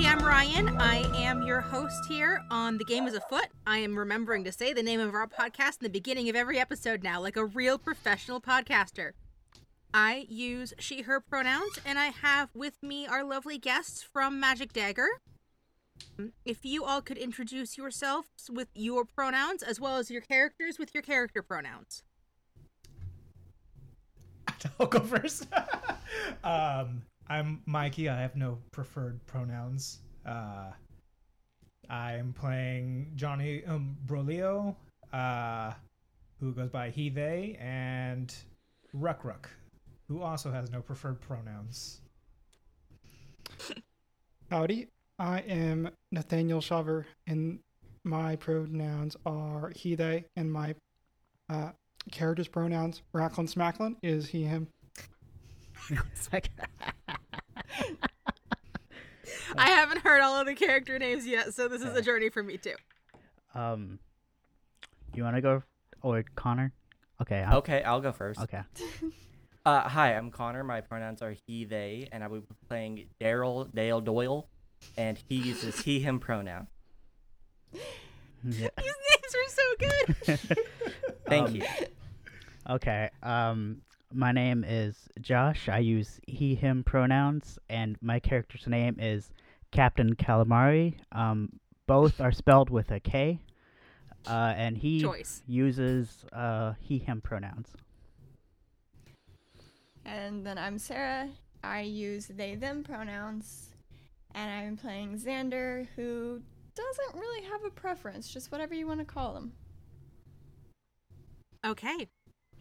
everybody, I'm Ryan. I am your host here on The Game is Afoot. I am remembering to say the name of our podcast in the beginning of every episode now, like a real professional podcaster. I use she, her pronouns, and I have with me our lovely guests from Magic Dagger. If you all could introduce yourselves with your pronouns as well as your characters with your character pronouns. I'll go first. um, I'm Mikey. I have no preferred pronouns. Uh, I'm playing Johnny um, Brolio, uh, who goes by he, they, and Ruck Ruck, who also has no preferred pronouns. Howdy, I am Nathaniel Shaver, and my pronouns are he, they, and my uh, character's pronouns, Racklin Smacklin, is he, him. I haven't heard all of the character names yet, so this is a journey for me too. Um, you want to go or Connor? Okay. I'll, Okay, I'll go first. Okay. Uh, hi, I'm Connor. My pronouns are he, they, and I will be playing Daryl Dale Doyle, and he uses he, him pronoun. Yeah. These names are so good. Thank Um, you. Okay. Um, my name is Josh. I use he, him pronouns, and my character's name is Captain Calamari. Um, both are spelled with a K, uh, and he Choice. uses uh, he, him pronouns. And then I'm Sarah. I use they them pronouns. And I'm playing Xander, who doesn't really have a preference, just whatever you want to call him. Okay.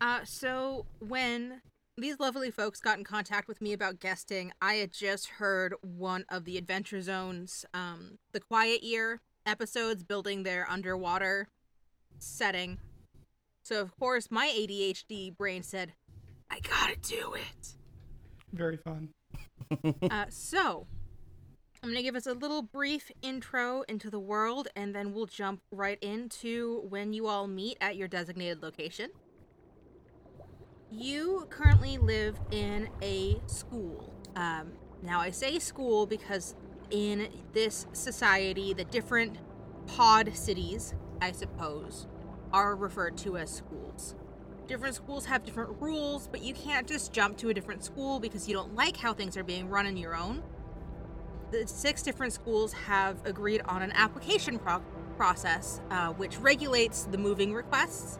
Uh, so when these lovely folks got in contact with me about guesting, I had just heard one of the Adventure Zone's, um, the Quiet Year episodes building their underwater setting. So of course my ADHD brain said, I gotta do it. Very fun. Uh, so, I'm to give us a little brief intro into the world, and then we'll jump right into when you all meet at your designated location. You currently live in a school. Um, now, I say school because in this society, the different pod cities, I suppose, are referred to as schools different schools have different rules, but you can't just jump to a different school because you don't like how things are being run in your own. The six different schools have agreed on an application pro- process uh, which regulates the moving requests.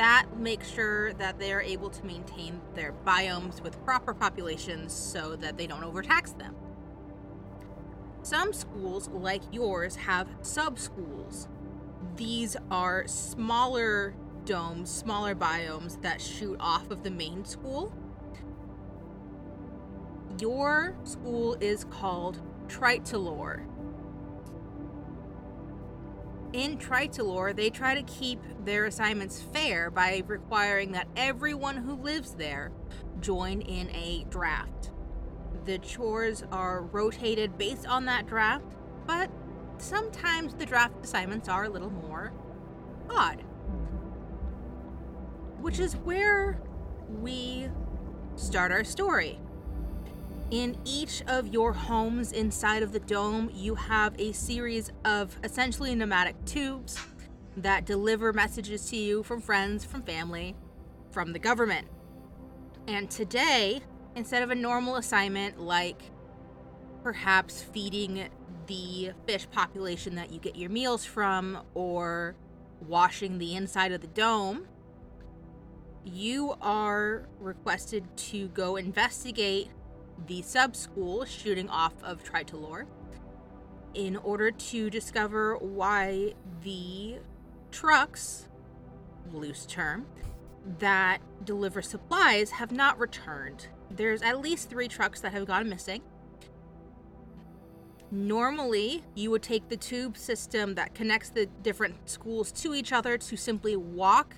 That makes sure that they are able to maintain their biomes with proper populations so that they don't overtax them. Some schools, like yours, have sub schools. These are smaller domes, smaller biomes that shoot off of the main school. Your school is called Tritalor. In Tritalor, they try to keep their assignments fair by requiring that everyone who lives there join in a draft. The chores are rotated based on that draft, but sometimes the draft assignments are a little more odd which is where we start our story. In each of your homes inside of the dome, you have a series of essentially pneumatic tubes that deliver messages to you from friends, from family, from the government. And today, instead of a normal assignment like perhaps feeding the fish population that you get your meals from or washing the inside of the dome, you are requested to go investigate the sub school shooting off of Tritalor in order to discover why the trucks, loose term, that deliver supplies have not returned. There's at least three trucks that have gone missing. Normally, you would take the tube system that connects the different schools to each other to simply walk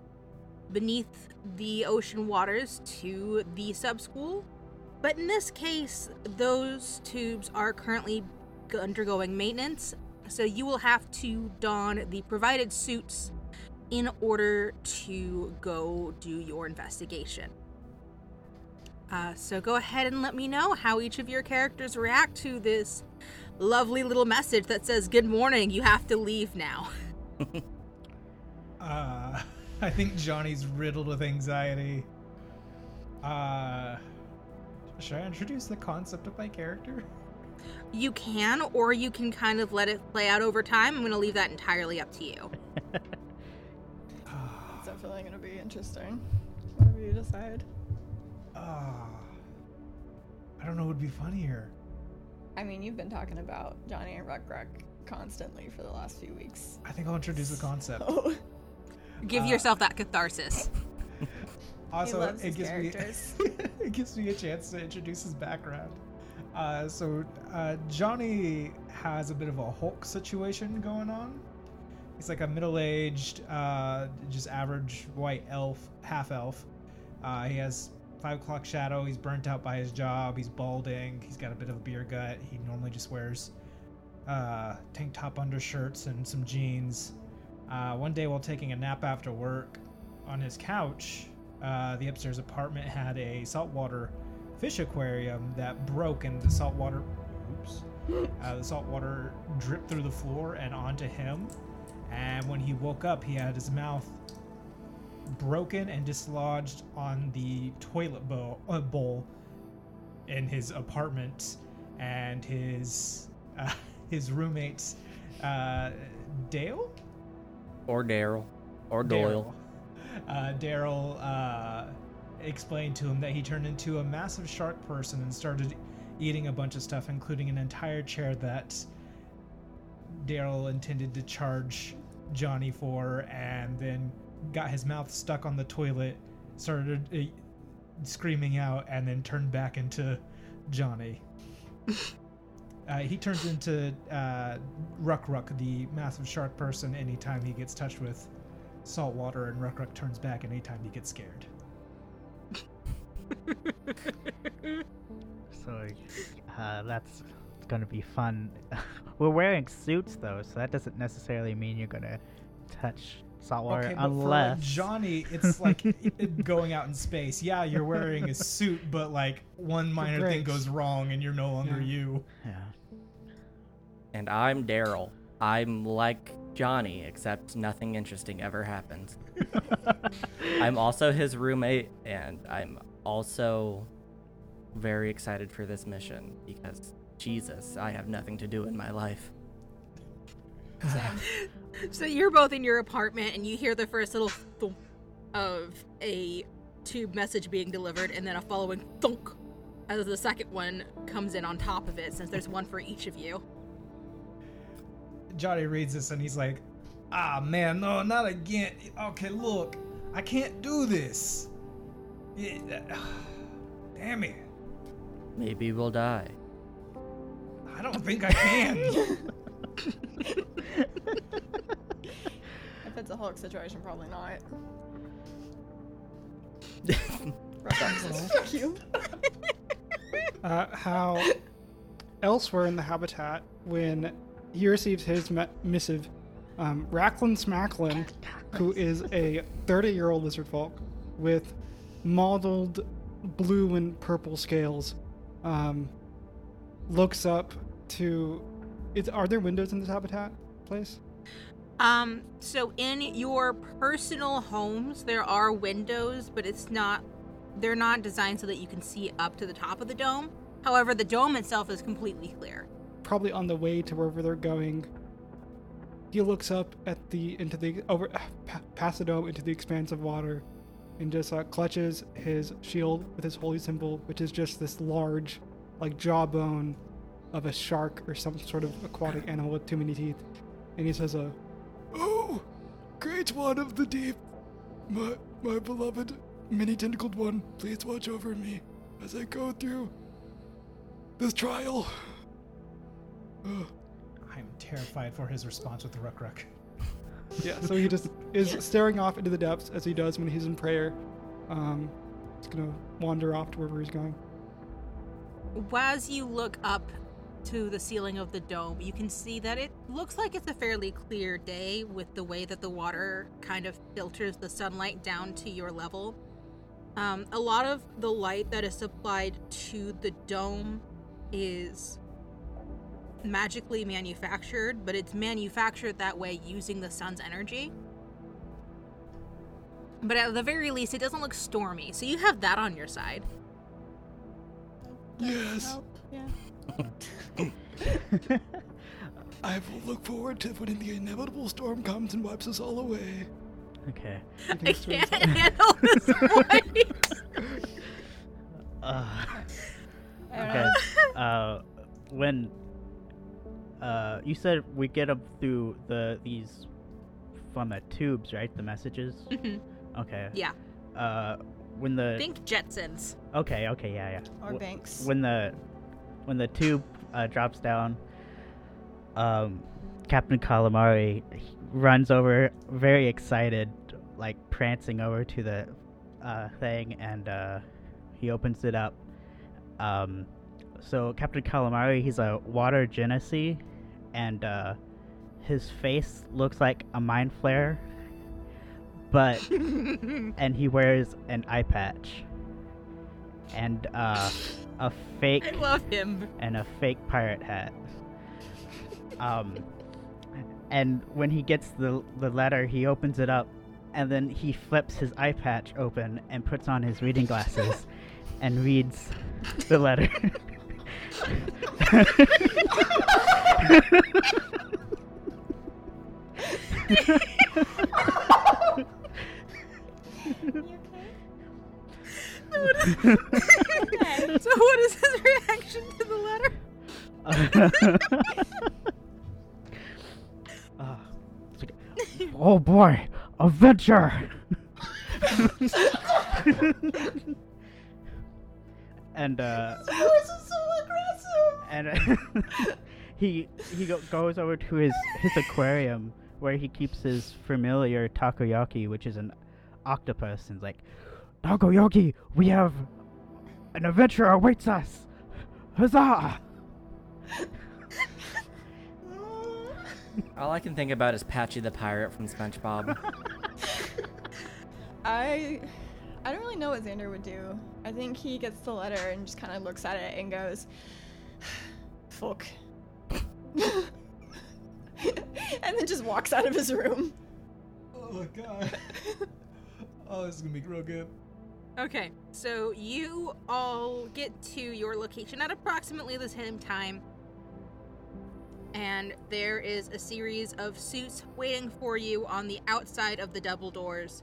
beneath the ocean waters to the sub school. But in this case, those tubes are currently undergoing maintenance, so you will have to don the provided suits in order to go do your investigation. Uh, so go ahead and let me know how each of your characters react to this lovely little message that says, Good morning, you have to leave now. Uh, I think Johnny's riddled with anxiety. Uh, should I introduce the concept of my character? You can, or you can kind of let it play out over time. I'm going to leave that entirely up to you. It's definitely gonna be interesting. Whatever you decide. Ah, I don't know what would be funnier. I mean, you've been talking about Johnny and Ruck Ruck constantly for the last few weeks. I think I'll introduce the concept. Give Uh, yourself that catharsis. Also, it gives characters. me it gives me a chance to introduce his background. Uh, so uh, Johnny has a bit of a Hulk situation going on. He's like a middle-aged, uh, just average white elf, half elf. Uh, he has five o'clock shadow. He's burnt out by his job. He's balding. He's got a bit of a beer gut. He normally just wears uh, tank top undershirts and some jeans. Uh, one day while taking a nap after work on his couch, uh, the upstairs apartment had a saltwater fish aquarium that broke and the saltwater oops uh, the saltwater dripped through the floor and onto him and when he woke up he had his mouth broken and dislodged on the toilet bowl, uh, bowl in his apartment and his uh, his roommates uh, Dale Or Daryl. Or Doyle. Uh, Daryl uh, explained to him that he turned into a massive shark person and started eating a bunch of stuff, including an entire chair that Daryl intended to charge Johnny for, and then got his mouth stuck on the toilet, started uh, screaming out, and then turned back into Johnny. Uh, he turns into uh, Ruck Ruck, the massive shark person, anytime he gets touched with salt water, and Ruck Ruck turns back anytime he gets scared. So uh, that's gonna be fun. We're wearing suits though, so that doesn't necessarily mean you're gonna touch saltwater okay, but unless for Johnny, it's like going out in space. Yeah, you're wearing a suit, but like one minor thing goes wrong, and you're no longer Yeah. you. Yeah. And I'm Daryl. I'm like Johnny, except nothing interesting ever happens. I'm also his roommate, and I'm also very excited for this mission because Jesus, I have nothing to do in my life. So you're both in your apartment and you hear the first little thump of a tube message being delivered and then a following thunk as the second one comes in on top of it since there's one for each of you. Johnny reads this and he's like, "Ah man, no, not again. Okay, look, I can't do this. It, damn it, Maybe we'll die. I don't think I can." if it's a Hulk situation, probably not. Ruck Ruck's just fuck you. uh, how elsewhere in the habitat, when he receives his me- missive, um, Racklin Smacklin, who is a 30 year old lizard folk with mottled blue and purple scales, um, looks up to. Is, are there windows in this habitat place? Um, so in your personal homes, there are windows, but it's not, they're not designed so that you can see up to the top of the dome. However, the dome itself is completely clear. Probably on the way to wherever they're going. He looks up at the into the over pa- past the dome into the expanse of water, and just uh, clutches his shield with his holy symbol, which is just this large, like jawbone of a shark or some sort of aquatic animal with too many teeth, and he says, "Uh, oh, great one of the deep, my my beloved many tentacled one, please watch over me as I go through this trial." Ugh. I'm terrified for his response with the Ruck Ruck. Yeah, so he just is staring off into the depths as he does when he's in prayer. Um, he's gonna wander off to wherever he's going. As you look up to the ceiling of the dome, you can see that it looks like it's a fairly clear day with the way that the water kind of filters the sunlight down to your level. Um, a lot of the light that is supplied to the dome is magically manufactured, but it's manufactured that way using the sun's energy. But at the very least, it doesn't look stormy, so you have that on your side. Yes, Yeah. I will look forward to when the inevitable storm comes and wipes us all away. okay. I can't handle this voice. Uh, okay. uh, when uh, you said we get up through the these from the tubes, right? The messages. Mhm. Okay. yeah, Uh, when the think Jetsons. okay, okay, yeah, yeah. Or Wh- banks. when the when the tube uh, drops down, um, Captain Calamari runs over, very excited, like prancing over to the uh, thing, and uh, he opens it up. Um, so Captain Calamari, he's a water genasi, and uh, his face looks like a mind flayer, but and he wears an eye patch and uh, a fake I love him. and a fake pirate hat. Um, and when he gets the the letter, he opens it up, and then he flips his eye patch open and puts on his reading glasses, and reads the letter. okay? so what is his reaction to the letter? Like, oh boy, adventure! and uh, so aggressive and he he go, goes over to his his aquarium where he keeps his familiar takoyaki, which is an octopus, and is like, takoyaki, we have an adventure awaits us! Huzzah! All I can think about is Patchy the pirate from SpongeBob. I I don't really know what Xander would do. I think he gets the letter and just kind of looks at it and goes, "Fuck," and then just walks out of his room. Oh god. oh, this is gonna be real good. Okay, so you all get to your location at approximately the same time. And there is a series of suits waiting for you on the outside of the double doors.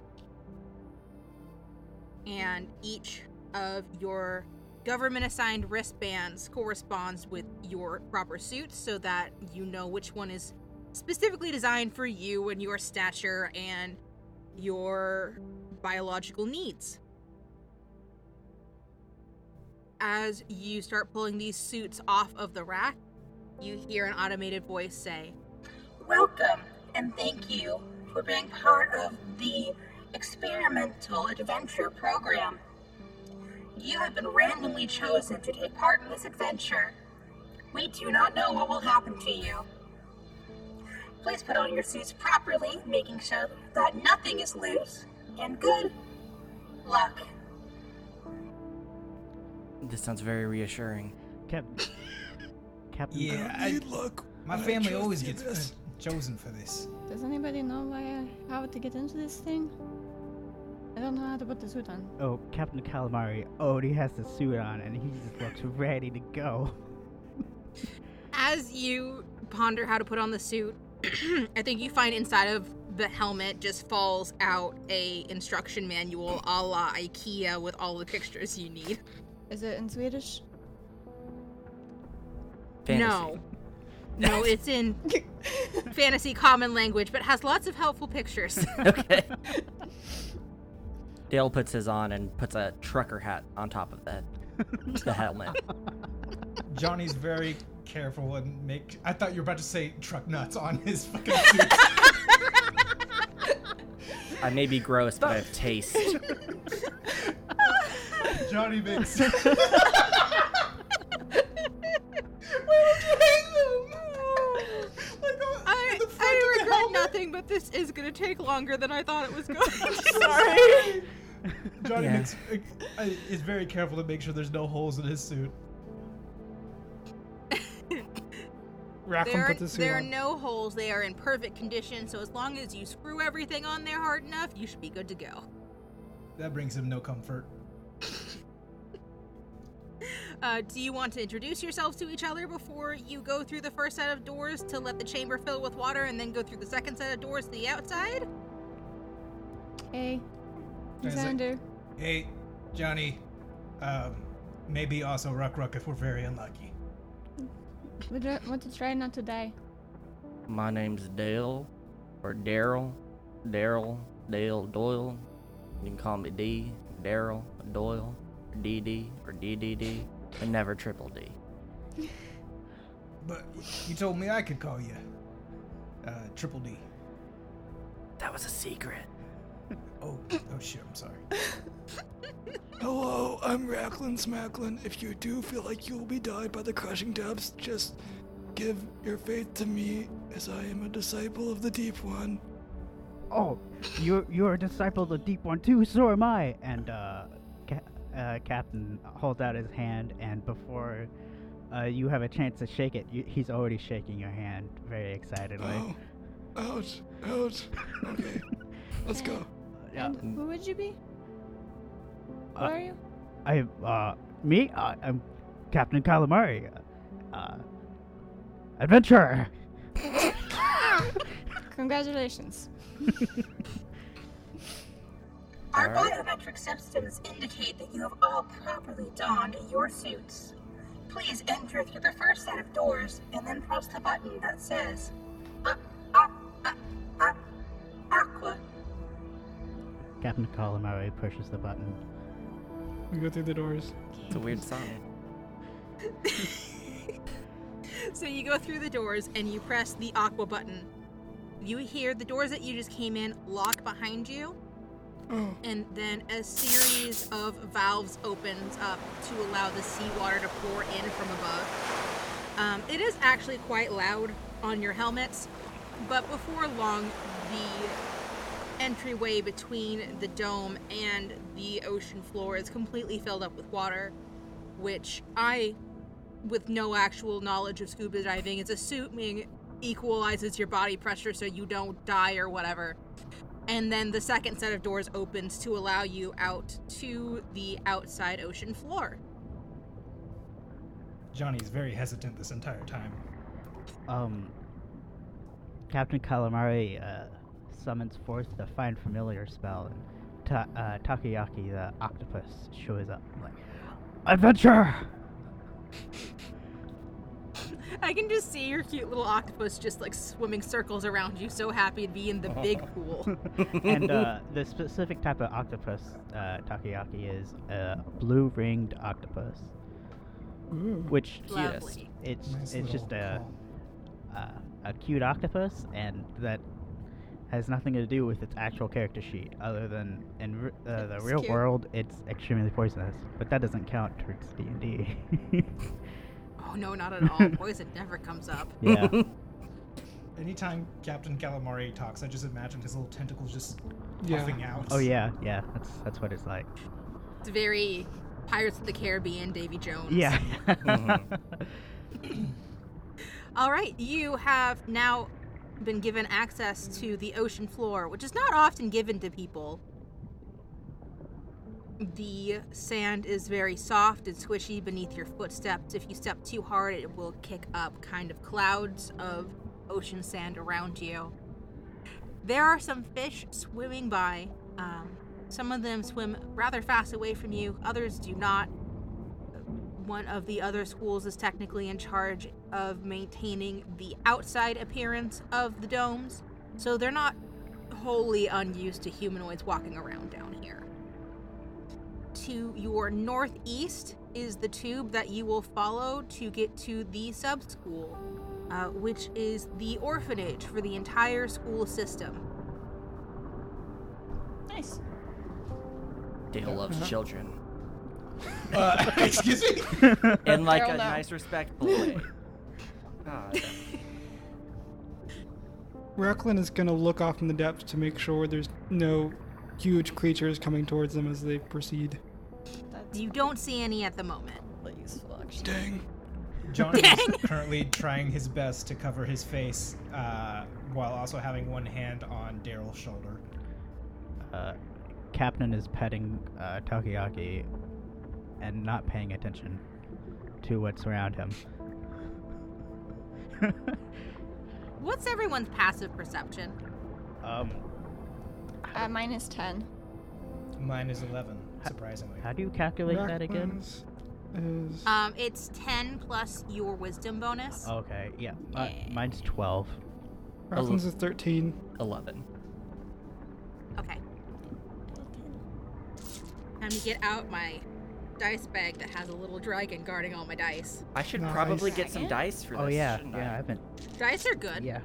And each of your government assigned wristbands corresponds with your proper suit so that you know which one is specifically designed for you and your stature and your biological needs as you start pulling these suits off of the rack, you hear an automated voice say, Welcome and thank you for being part of the experimental adventure program. You have been randomly chosen to take part in this adventure. We do not know what will happen to you. Please put on your suits properly, making sure that nothing is loose, and good luck. this sounds very reassuring. Cap- Captain. Yeah, I, Need luck. my I family always gets uh, chosen for this. Does anybody know why, how to get into this thing? I don't know how to put the suit on. Oh, Captain Calamari already has the suit on, and he just looks ready to go. as you ponder how to put on the suit, I think you find inside of the helmet just falls out a instruction manual a la IKEA with all the pictures you need. Is it in Swedish? Fantasy. No. No, it's in fantasy common language, but has lots of helpful pictures. okay. Dale puts his on and puts a trucker hat on top of that the helmet. Johnny's very careful and make. I thought you were about to say truck nuts on his fucking suit. I may be gross, but I have taste. Johnny makes. This is gonna take longer than I thought it was going to. Sorry. Johnny Yeah. makes, uh, is very careful to make sure there's no holes in his suit. Rackham There, put the suit there are on. no holes. They are in perfect condition. So as long as you screw everything on there hard enough, you should be good to go. That brings him no comfort. Uh, do you want to introduce yourselves to each other before you go through the first set of doors to let the chamber fill with water, and then go through the second set of doors to the outside? Hey, Is it- Xander. Hey, Johnny. Um, maybe also Ruck Ruck if we're very unlucky. We don't want to try not to die. My name's Dale, or Daryl. Daryl, Dale Doyle. You can call me D, Daryl, Doyle, or DD, or DDD, and never Triple D. But you told me I could call you. Uh, Triple D. That was a secret. Oh, oh shit, I'm sorry. Hello, I'm Racklin Smacklin. If you do feel like you will be died by the crushing depths, just give your faith to me, as I am a disciple of the Deep One. Oh, you're you're a disciple of the Deep One too. So am I. And uh, ca- uh, Captain holds out his hand, and before uh, you have a chance to shake it, you, he's already shaking your hand very excitedly. Oh, ouch, ouch. Okay, let's go. Yeah. And who would you be? Who Uh, are you? I uh, me, uh, I'm Captain Calamari. Uh, adventurer. Congratulations. Our Alright. biometric systems indicate that you have all properly donned your suits. Please enter through the first set of doors and then press the button that says uh, uh, uh, uh, Aqua. Captain Calamari pushes the button. We go through the doors. It's a weird song. So you go through the doors and you press the aqua button. You hear the doors that you just came in lock behind you, And then a series of valves opens up to allow the seawater to pour in from above. Um, it is actually quite loud on your helmets, but before long, the entryway between the dome and the ocean floor is completely filled up with water, which I, with no actual knowledge of scuba diving, is assuming equalizes your body pressure so you don't die or whatever. And then the second set of doors opens to allow you out to the outside ocean floor. Johnny's very hesitant this entire time. Um, Captain Calamari uh, summons forth the Find Familiar spell, and Ta- uh, Takoyaki, the octopus, shows up. Like, Adventure! I can just see your cute little octopus just like swimming circles around you, so happy to be in the big pool. and uh, the specific type of octopus uh, Takoyaki is a blue ringed octopus, ooh. which Lovely. it's Nice it's just little a uh, a cute octopus, and that has nothing to do with its actual character sheet, other than in r- uh, the It's real cute. world it's extremely poisonous. But that doesn't count towards D and D. Oh no, not at all. Poison never comes up. Yeah. Anytime Captain Calamari talks, I just imagine his little tentacles just Yeah. puffing out. oh yeah, yeah. That's that's what it's like. It's very Pirates of the Caribbean, Davy Jones. Yeah. Mm-hmm. All right, you have now been given access to the ocean floor, which is not often given to people. The sand is very soft and squishy beneath your footsteps. If you step too hard, it will kick up kind of clouds of ocean sand around you. There are some fish swimming by. Um, some of them swim rather fast away from you, others do not one of the other schools is technically in charge of maintaining the outside appearance of the domes, so they're not wholly unused to humanoids walking around down here. To your northeast is the tube that you will follow to get to the sub school, uh, which is the orphanage for the entire school system. Nice. Dale loves children. Uh, excuse me. In like Daryl, a no. nice, respectful way. God. Racklin is gonna look off in the depths to make sure there's no huge creatures coming towards them as they proceed. That's You don't see any at the moment. really useful, actually. Dang. Johnny Dang. is currently trying his best to cover his face uh, while also having one hand on Daryl's shoulder. Uh, Captain is petting uh, Takoyaki and not paying attention to what's around him. What's everyone's passive perception? um, Uh, minus 10. Mine is 11, surprisingly. how do you calculate that again? Is Um, it's 10 plus your wisdom bonus. Okay, yeah. Uh, mine's 12. Racklin's is 13. 11. Okay. Time to get out my dice bag that has a little dragon guarding all my dice. I should Nice. probably get some Dragon? dice for Oh yeah, shouldn't yeah. I I? haven't. Dice are good. Yeah.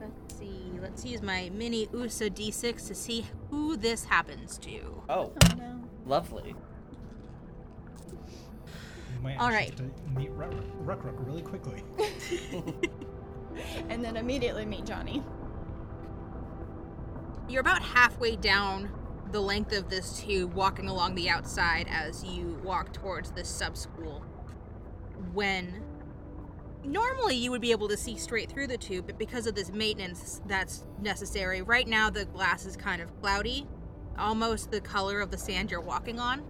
Let's see. Let's use my mini USA D6 to see who this happens to. Oh, Oh no. lovely. You might All actually right. get to meet Ruck Ruck Ruck really quickly. And then immediately meet Johnny. You're about halfway down the length of this tube, walking along the outside as you walk towards this sub school. When normally you would be able to see straight through the tube, but because of this maintenance that's necessary, right now the glass is kind of cloudy, almost the color of the sand you're walking on.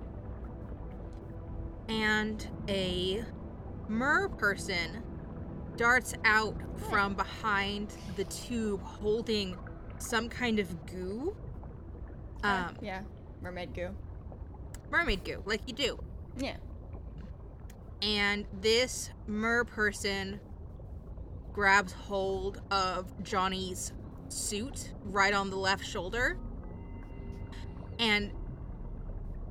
And a mer person darts out from behind the tube holding some kind of goo. Um, yeah. Mermaid goo. mermaid goo, like you do. Yeah. And this mer person grabs hold of Johnny's suit right on the left shoulder. And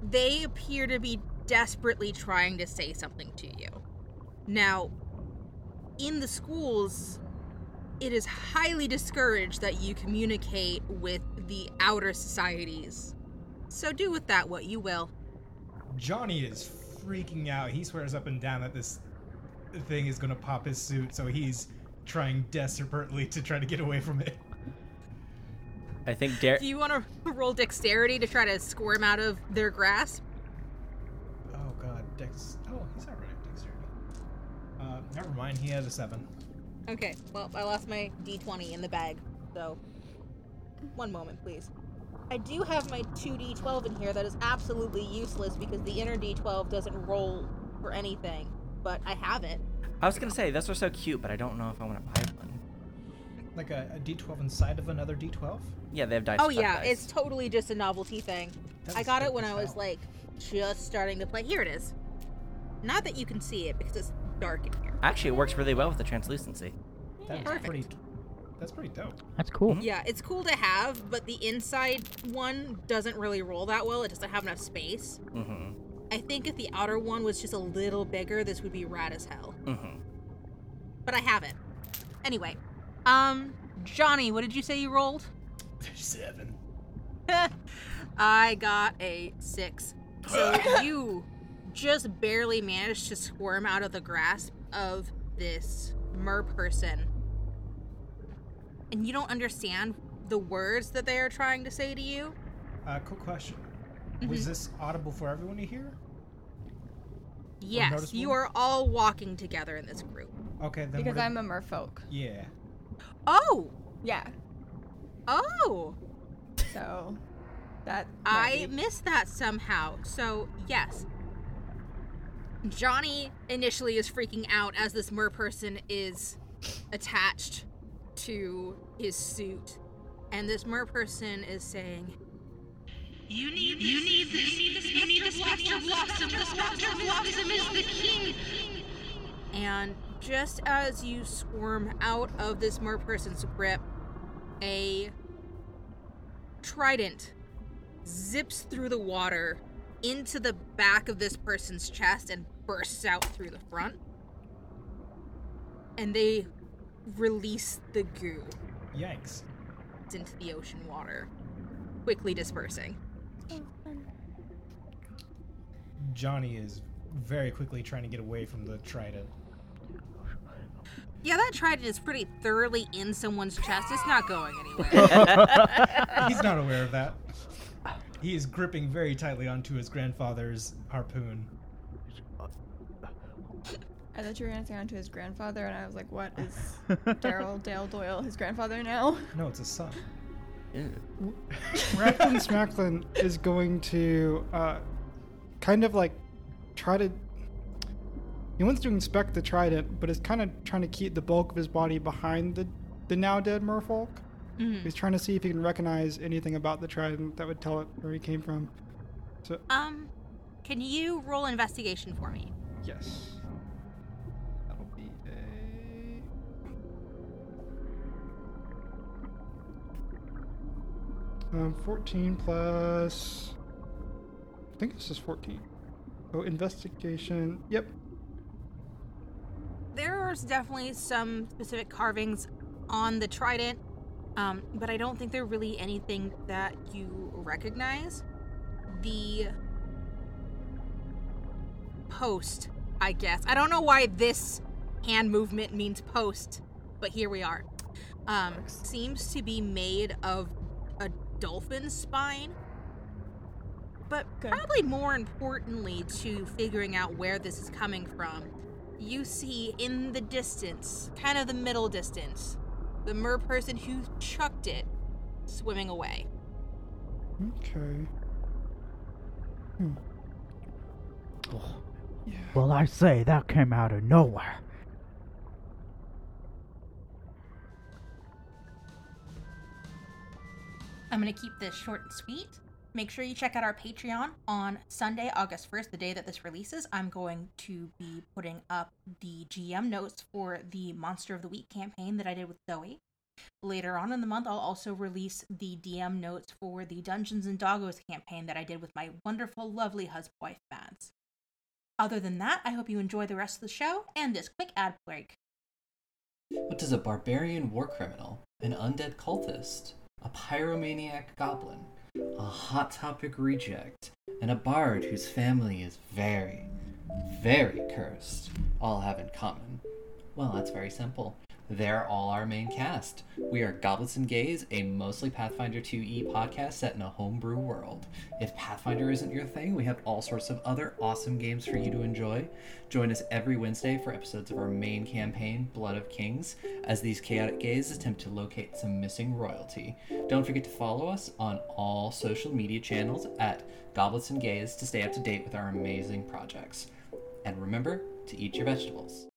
they appear to be desperately trying to say something to you. Now, in the schools, it is highly discouraged that you communicate with the outer societies. So do with that what you will. Johnny is freaking out. He swears up and down that this thing is going to pop his suit, so he's trying desperately to try to get away from it. I think Dar- Do you want to roll dexterity to try to squirm out of their grasp? Oh god, Dex. Oh, he's not right at dexterity. Uh, never mind. He has a seven. Okay, well, I lost my d20 in the bag, so. One moment, please. I do have my 2d12 in here that is absolutely useless because the inner d12 doesn't roll for anything, but I have it. I was gonna say those are so cute, but I don't know if I want to buy one. Like a, a D12 inside of another D12. Yeah, they have dice. Oh, yeah, dice. it's totally just a novelty thing. That I got it when as I was like just starting to play. Here it is. Not that you can see it because it's dark in here. Actually, it works really well with the translucency. That's Perfect. pretty. That's pretty dope. That's cool. Yeah, it's cool to have, but the inside one doesn't really roll that well. It doesn't have enough space. Mm-hmm. I think if the outer one was just a little bigger, this would be rad as hell. Mm-hmm. But I have it. Anyway, um, Johnny, what did you say you rolled? Seven. I got a six. So you just barely managed to squirm out of the grasp of this mer person. And you don't understand the words that they are trying to say to you. Uh, quick question. Was this audible for everyone to hear? Yes, you are all walking together in this group. Okay, then. Because I'm a merfolk. Yeah. Oh, Yeah. oh, So that I be- missed that somehow. So, yes. Johnny initially is freaking out as this mer person is attached to his suit. And this mer person is saying, You need you need this. You need this. You need the Spectre Blossom. The Spectre Blossom is the key. and just as you squirm out of this mer person's grip, a trident zips through the water into the back of this person's chest and bursts out through the front. And they release the goo Yikes. It's into the ocean water, quickly dispersing. Johnny is very quickly trying to get away from the trident. Yeah, that trident is pretty thoroughly in someone's chest. It's not going anywhere. He's not aware of that. He is gripping very tightly onto his grandfather's harpoon. I thought you were gonna say onto his grandfather, and I was like, what is Daryl Dale Doyle his grandfather now? No, it's a son. Ew. Rapton Smacklin is going to uh, kind of like try to. He wants to inspect the trident, but is kind of trying to keep the bulk of his body behind the, the now dead merfolk. Mhm. He's trying to see if he can recognize anything about the trident that would tell it where he came from. So, Um, can you roll investigation for me? yes. Um, 14 plus. I think this is 14. Oh, investigation. Yep. There's definitely some specific carvings on the trident, um, but I don't think they're really anything that you recognize. The post, I guess. I don't know why this hand movement means post, but here we are. Um, seems to be made of a dolphin spine. But Okay. probably more importantly to figuring out where this is coming from, you see in the distance, kind of the middle distance, the mer person who chucked it swimming away. Okay. hmm Well, I say that came out of nowhere. I'm going to keep this short and sweet. Make sure you check out our Patreon on Sunday, August 1st, the day that this releases. I'm going to be putting up the GM notes for the Monster of the Week campaign that I did with Zoe. Later on in the month, I'll also release the DM notes for the Dungeons and Doggos campaign that I did with my wonderful, lovely husband Mads. Other than that, I hope you enjoy the rest of the show and this quick ad break. What does a barbarian war criminal, an undead cultist, a pyromaniac goblin, a hot topic reject, and a bard whose family is very, very cursed all have in common? Well, that's very simple. They're all our main cast. We are Goblets and Gays, a mostly Pathfinder 2e podcast set in a homebrew world. If Pathfinder isn't your thing, we have all sorts of other awesome games for you to enjoy. Join us every Wednesday for episodes of our main campaign, Blood of Kings, as these chaotic gays attempt to locate some missing royalty. Don't forget to follow us on all social media channels at Goblets and Gays to stay up to date with our amazing projects. And remember to eat your vegetables.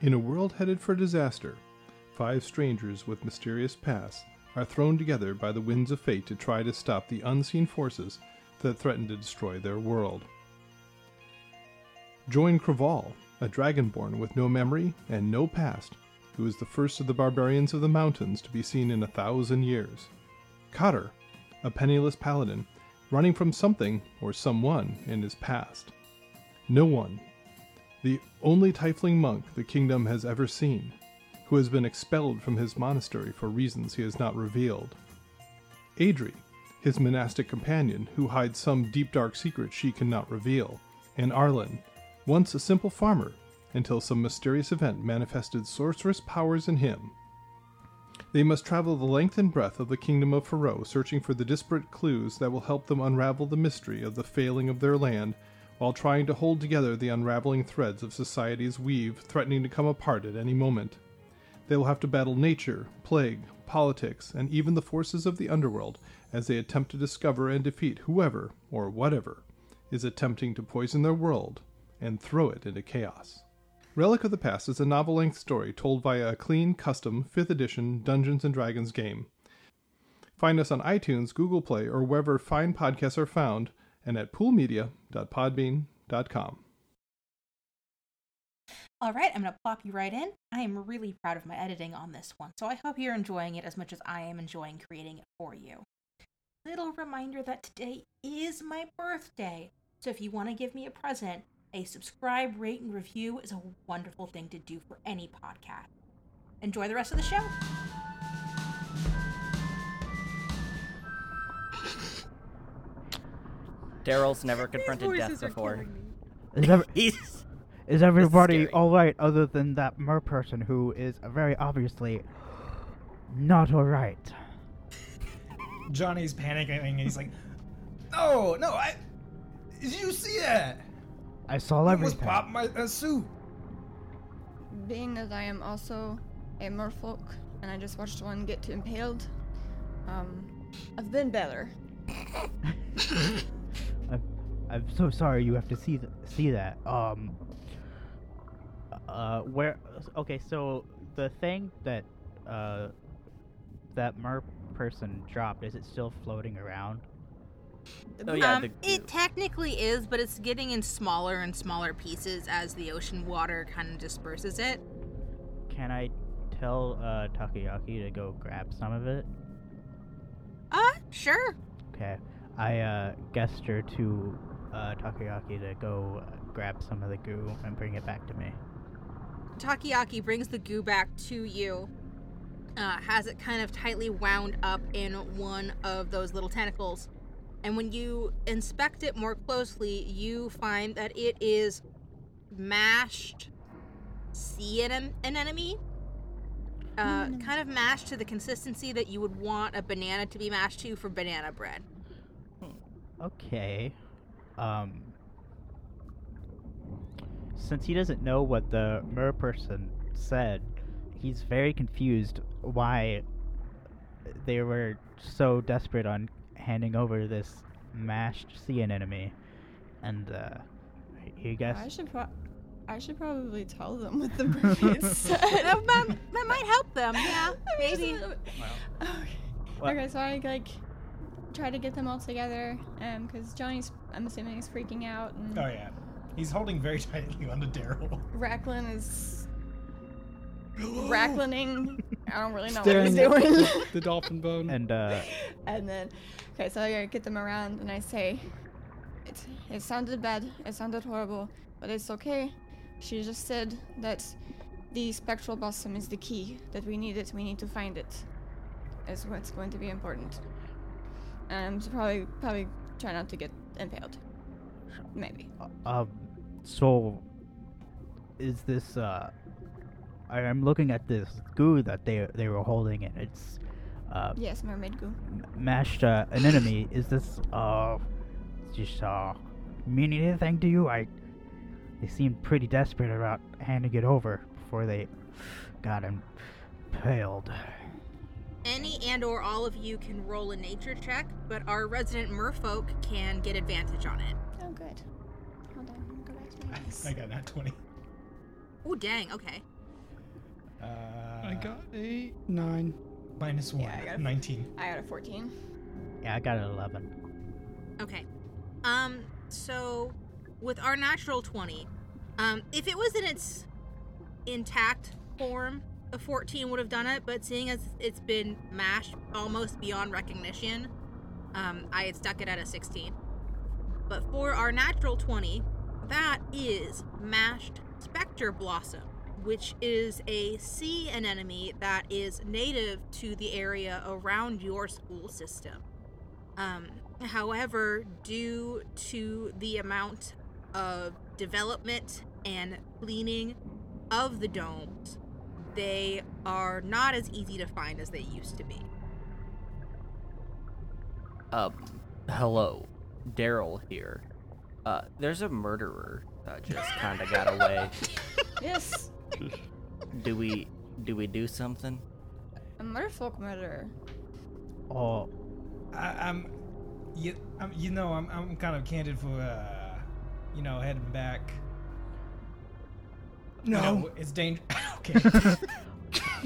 In a world headed for disaster, five strangers with mysterious pasts are thrown together by the winds of fate to try to stop the unseen forces that threaten to destroy their world. Join Craval, a dragonborn with no memory and no past, who is the first of the barbarians of the mountains to be seen in a thousand years. Cotter, a penniless paladin, running from something or someone in his past. No one the only tiefling monk the kingdom has ever seen, who has been expelled from his monastery for reasons he has not revealed. Adri, his monastic companion, who hides some deep dark secret she cannot reveal. And Arlen, once a simple farmer, until some mysterious event manifested sorcerous powers in him. They must travel the length and breadth of the kingdom of Faroe, searching for the disparate clues that will help them unravel the mystery of the failing of their land while trying to hold together the unraveling threads of society's weave threatening to come apart at any moment. They will have to battle nature, plague, politics, and even the forces of the underworld as they attempt to discover and defeat whoever, or whatever, is attempting to poison their world and throw it into chaos. Relic of the Past is a novel length story told via a clean, custom 5th edition Dungeons and Dragons game. Find us on iTunes, Google Play, or wherever fine podcasts are found, and at poolmedia.podbean.com. All right, I'm going to plop you right in. I am really proud of my editing on this one, so I hope you're enjoying it as much as I am enjoying creating it for you. Little reminder that today is my birthday, so if you want to give me a present, a subscribe, rate, and review is a wonderful thing to do for any podcast. Enjoy the rest of the show. Daryl's never confronted death before. Is, ev- is everybody all right other than that mer person who is very obviously not all right? Johnny's panicking and he's like, "No, no, I. Did you see that? I saw I almost everything. popped my uh, suit." Being that I am also a merfolk and I just watched one get impaled, um, I've been better. I'm, I'm so sorry you have to see th- see that. Um. Uh, where? Okay, so the thing that uh that mer person dropped is it still floating around? Oh yeah, um, the it technically is, but it's getting in smaller and smaller pieces as the ocean water kind of disperses it. Can I tell uh Takoyaki to go grab some of it? Uh, sure. Okay. I uh gesture to uh Takoyaki to go uh, grab some of the goo and bring it back to me. Takoyaki brings the goo back to you, uh, has it kind of tightly wound up in one of those little tentacles. And when you inspect it more closely, you find that it is mashed sea an- anemone. Uh, kind of mashed to the consistency that you would want a banana to be mashed to for banana bread. Okay. Um since he doesn't know what the mer person said, he's very confused why they were so desperate on handing over this mashed sea anemone. And uh he guess I should pro- I should probably tell them what the mermaid said. that, might, that might help them, yeah, I mean, just a maybe. little bit. Okay. What? okay, so I like try to get them all together, um, because Johnny's I'm assuming he's freaking out, and Oh yeah, he's holding very tightly onto Daryl. Racklin is Racklining. I don't really know Staring what he's doing. the dolphin bone. and uh and then, okay, so I get them around, and I say, it it sounded bad, it sounded horrible, but it's okay. She just said that the spectral blossom is the key. That we need it. We need to find it. Is what's going to be important. Um, so probably probably try not to get impaled. Maybe. um so is this uh I am looking at this goo that they they were holding and it's uh Yes, mermaid goo. mashed uh, anemone. Is this uh just uh mean anything to you? I they seemed pretty desperate about handing it over before they got impaled. Any and or all of you can roll a nature check, but our resident merfolk can get advantage on it. Oh, good. Hold on, let me go back to my dice. I got that twenty. Oh dang, okay. Uh, I got a nine. minus one. Yeah, I got a- 19. I got a 14. Yeah, I got an eleven. Okay. Um, so with our natural 20, um, if it was in its intact form, a 14 would have done it, but seeing as it's been mashed almost beyond recognition, um, I had stuck it at a 16. But for our natural 20, that is mashed specter blossom, which is a sea anemone that is native to the area around your school system. Um, however, due to the amount of development and cleaning of the domes, they are not as easy to find as they used to be. Um, hello, Daryl here. Uh, there's a murderer that just kind of got away. Yes, Do we do we do something? a merfolk murderer. Oh, I, I'm, you, I'm, you know, I'm, I'm kind of candid for, uh, you know, heading back. No. it's dangerous. okay.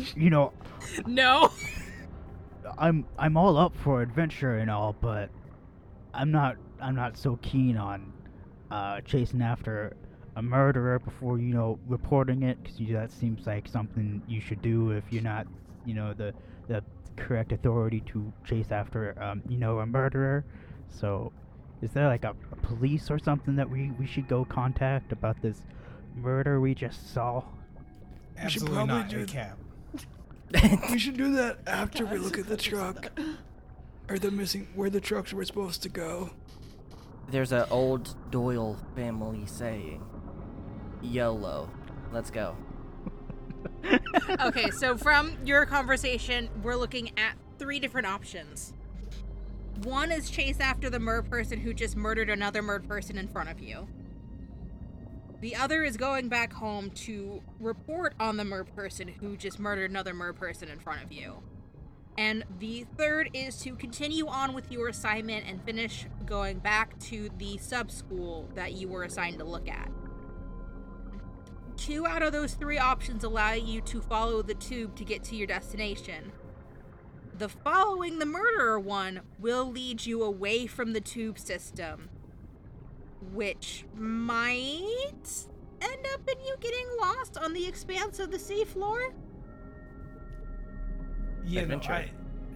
you know, No. I'm I'm all up for adventure and all, but I'm not I'm not so keen on uh, chasing after a murderer before you know reporting it because that seems like something you should do if you're not you know the the correct authority to chase after um, you know a murderer. So, is there like a, a police or something that we we should go contact about this murder we just saw? We should Absolutely probably not, do- a cap. we should do that after we look at the truck. Or the missing where the trucks were supposed to go. There's an old Doyle family saying, "YOLO." Let's go. okay, so from your conversation, we're looking at three different options. One is chase after the mer person who just murdered another mer person in front of you. The other is going back home to report on the mer person who just murdered another mer person in front of you. And the third is to continue on with your assignment and finish going back to the sub school that you were assigned to look at. Two out of those three options allow you to follow the tube to get to your destination. The following the murderer one will lead you away from the tube system, which might end up in you getting lost on the expanse of the sea floor. Yeah, no, Adventure. I,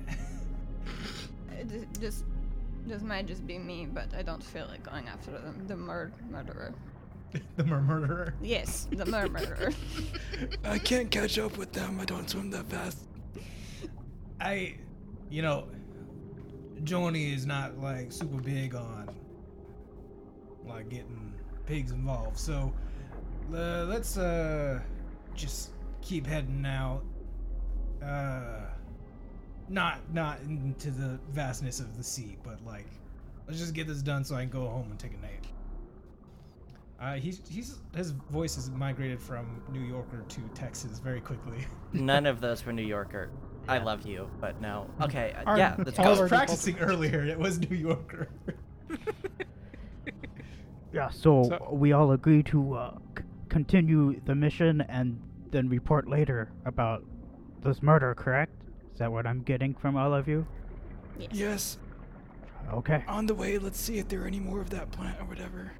It ju- just this might just be me, but I don't feel like going after the, the mur- murderer. the mer- murderer. Yes, the mur- murderer. I can't catch up with them. I don't swim that fast. I, you know, Johnny is not like super big on like getting pigs involved. So uh, let's uh just keep heading out. Uh, not not into the vastness of the sea, but like let's just get this done so I can go home and take a nap. Uh, he's he's his voice has migrated from New Yorker to Texas very quickly. None of those were New Yorker. I love you, but no. Okay, uh, Our- yeah, let's I was practicing earlier. It was New Yorker. Yeah, so, So- we all agree to uh, c- continue the mission and then report later about this murder, correct? Is that what I'm getting from all of you? yes. Yes. Okay. On the way, let's see if there are any more of that plant or whatever.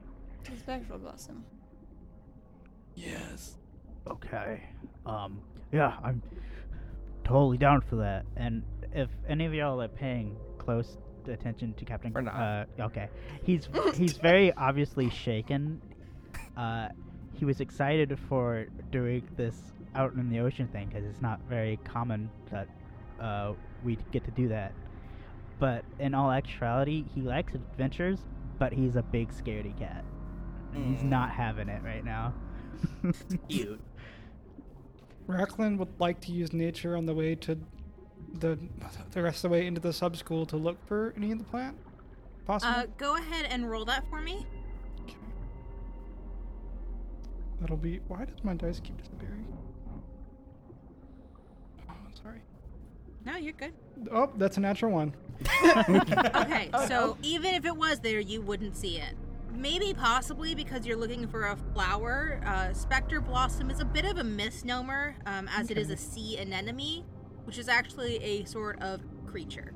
The spectral blossom. Yes. Okay. Um, yeah, I'm totally down for that. And if any of y'all are paying close attention to Captain, We're not. Uh, okay, he's he's very obviously shaken. Uh, he was excited for doing this out in the ocean thing because it's not very common that uh, we get to do that. But in all actuality, he likes adventures, but he's a big scaredy cat. He's Mm. not having it right now. Cute. Racklin would like to use nature on the way to the the rest of the way into the sub school to look for any of the plant. Possible. Uh, go ahead and roll that for me. Okay. That'll be. Why does my dice keep disappearing? Oh, sorry. No, you're good. Oh, that's a natural one. Okay, so even if it was there, you wouldn't see it. Maybe possibly because you're looking for a flower. Uh, Spectre Blossom is a bit of a misnomer, um, as it is a sea anemone, which is actually a sort of creature.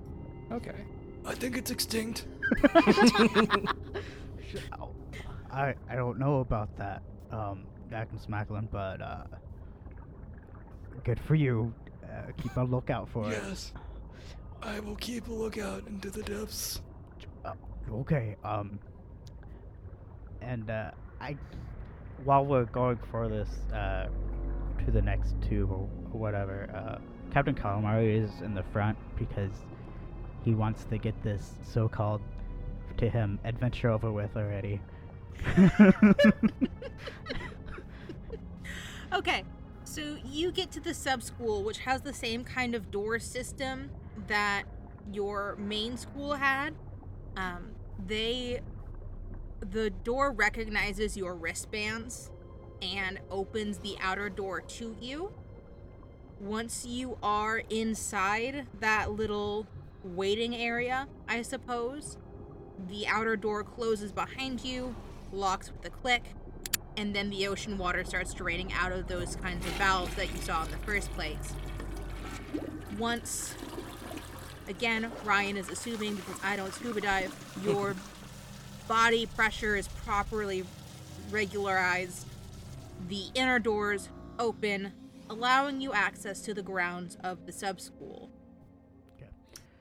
Okay. I think it's extinct. I I don't know about that, um, Captain Smacklin, but uh, good for you. Uh, keep a lookout for it. Yes. I will keep a lookout into the depths. Uh, okay. Um. And uh, I, while we're going for this uh, to the next tube or, or whatever, uh, Captain Calamari is in the front because he wants to get this so-called, to him, adventure over with already. Okay, so you get to the sub school, which has the same kind of door system that your main school had. Um, they, the door recognizes your wristbands and opens the outer door to you. Once you are inside that little waiting area, I suppose, the outer door closes behind you, locks with a click, and then the ocean water starts draining out of those kinds of valves that you saw in the first place. Once, again, Ryan is assuming because I don't scuba dive, your body pressure is properly regularized, the inner doors open, allowing you access to the grounds of the sub school.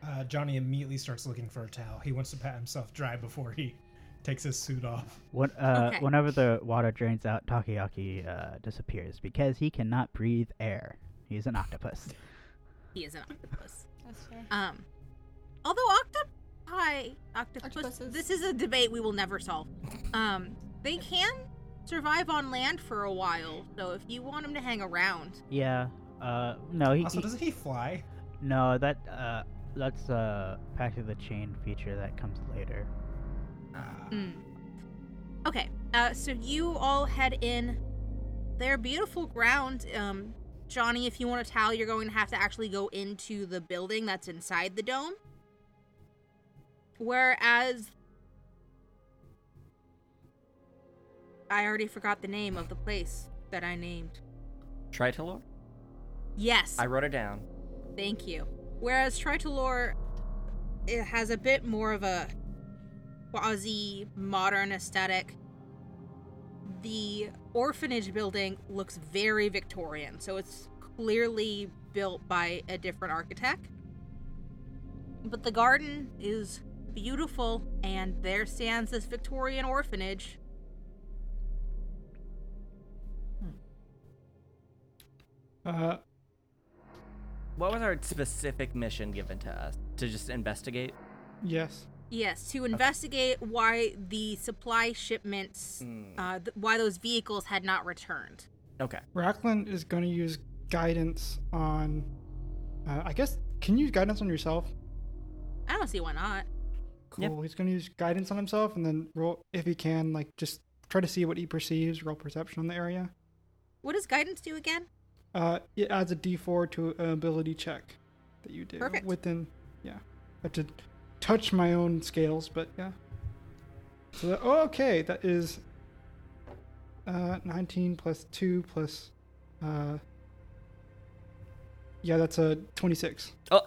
Uh, Johnny immediately starts looking for a towel. He wants to pat himself dry before he takes his suit off. When, uh, Okay. Whenever the water drains out, Takoyaki uh, disappears because he cannot breathe air. He's an octopus. He is an octopus. That's fair. Um, although octopi, octopus, Octopuses. this is a debate we will never solve. Um, they can survive on land for a while, so if you want him to hang around, Yeah. Uh, no, he, Also, he- doesn't he fly? no that uh, that's uh Pact of the Chain feature that comes later. Mm. Okay, uh, so you all head in. They're beautiful ground. Um, Johnny, if you want to tally, you're going to have to actually go into the building that's inside the dome. Whereas. I already forgot the name of the place that I named. Tritalor? Yes. I wrote it down. Thank you. Whereas Tritalor, it has a bit more of a quasi modern aesthetic. The orphanage building looks very Victorian, so it's clearly built by a different architect. But the garden is beautiful, and there stands this Victorian orphanage. Uh, What was our specific mission given to us? To just investigate? yes. Yes, to investigate why the supply shipments, Hmm. uh, th- why those vehicles had not returned. Okay. Racklin is going to use guidance on. Uh, I guess. Can you use guidance on yourself? I don't see why not. Cool. He's going to use guidance on himself and then roll, if he can, like just try to see what he perceives, roll perception on the area. What does guidance do again? Uh, it adds a d4 to an ability check that you do. Perfect. Within, yeah. I have to touch my own scales, but yeah. So, that, oh, okay, that is uh, 19 plus 2 plus. Uh, yeah, that's a 26. Oh,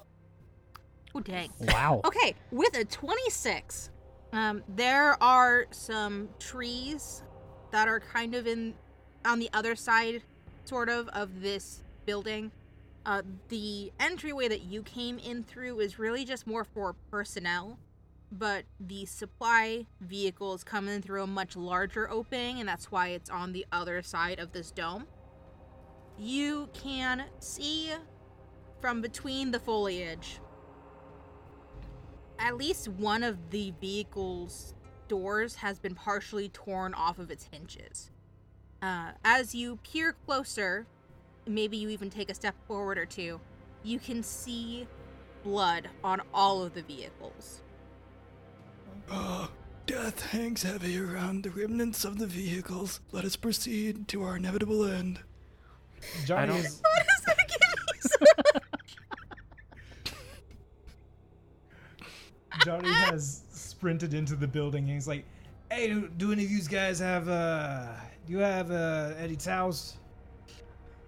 Oh, dang. Wow. Okay, with a 26, um, there are some trees that are kind of in on the other side, sort of, of this building. Uh, the entryway that you came in through is really just more for personnel, but the supply vehicles come in through a much larger opening, and that's why it's on the other side of this dome. You can see from between the foliage at least one of the vehicle's doors has been partially torn off of its hinges. Uh, as you peer closer, maybe you even take a step forward or two, you can see blood on all of the vehicles. Oh, death hangs heavy around the remnants of the vehicles. Let us proceed to our inevitable end. Johnny don't- is What is that again? Johnny has sprinted into the building and he's like, "Hey, do, do any of you guys have uh, do you have uh, Eddie towels?"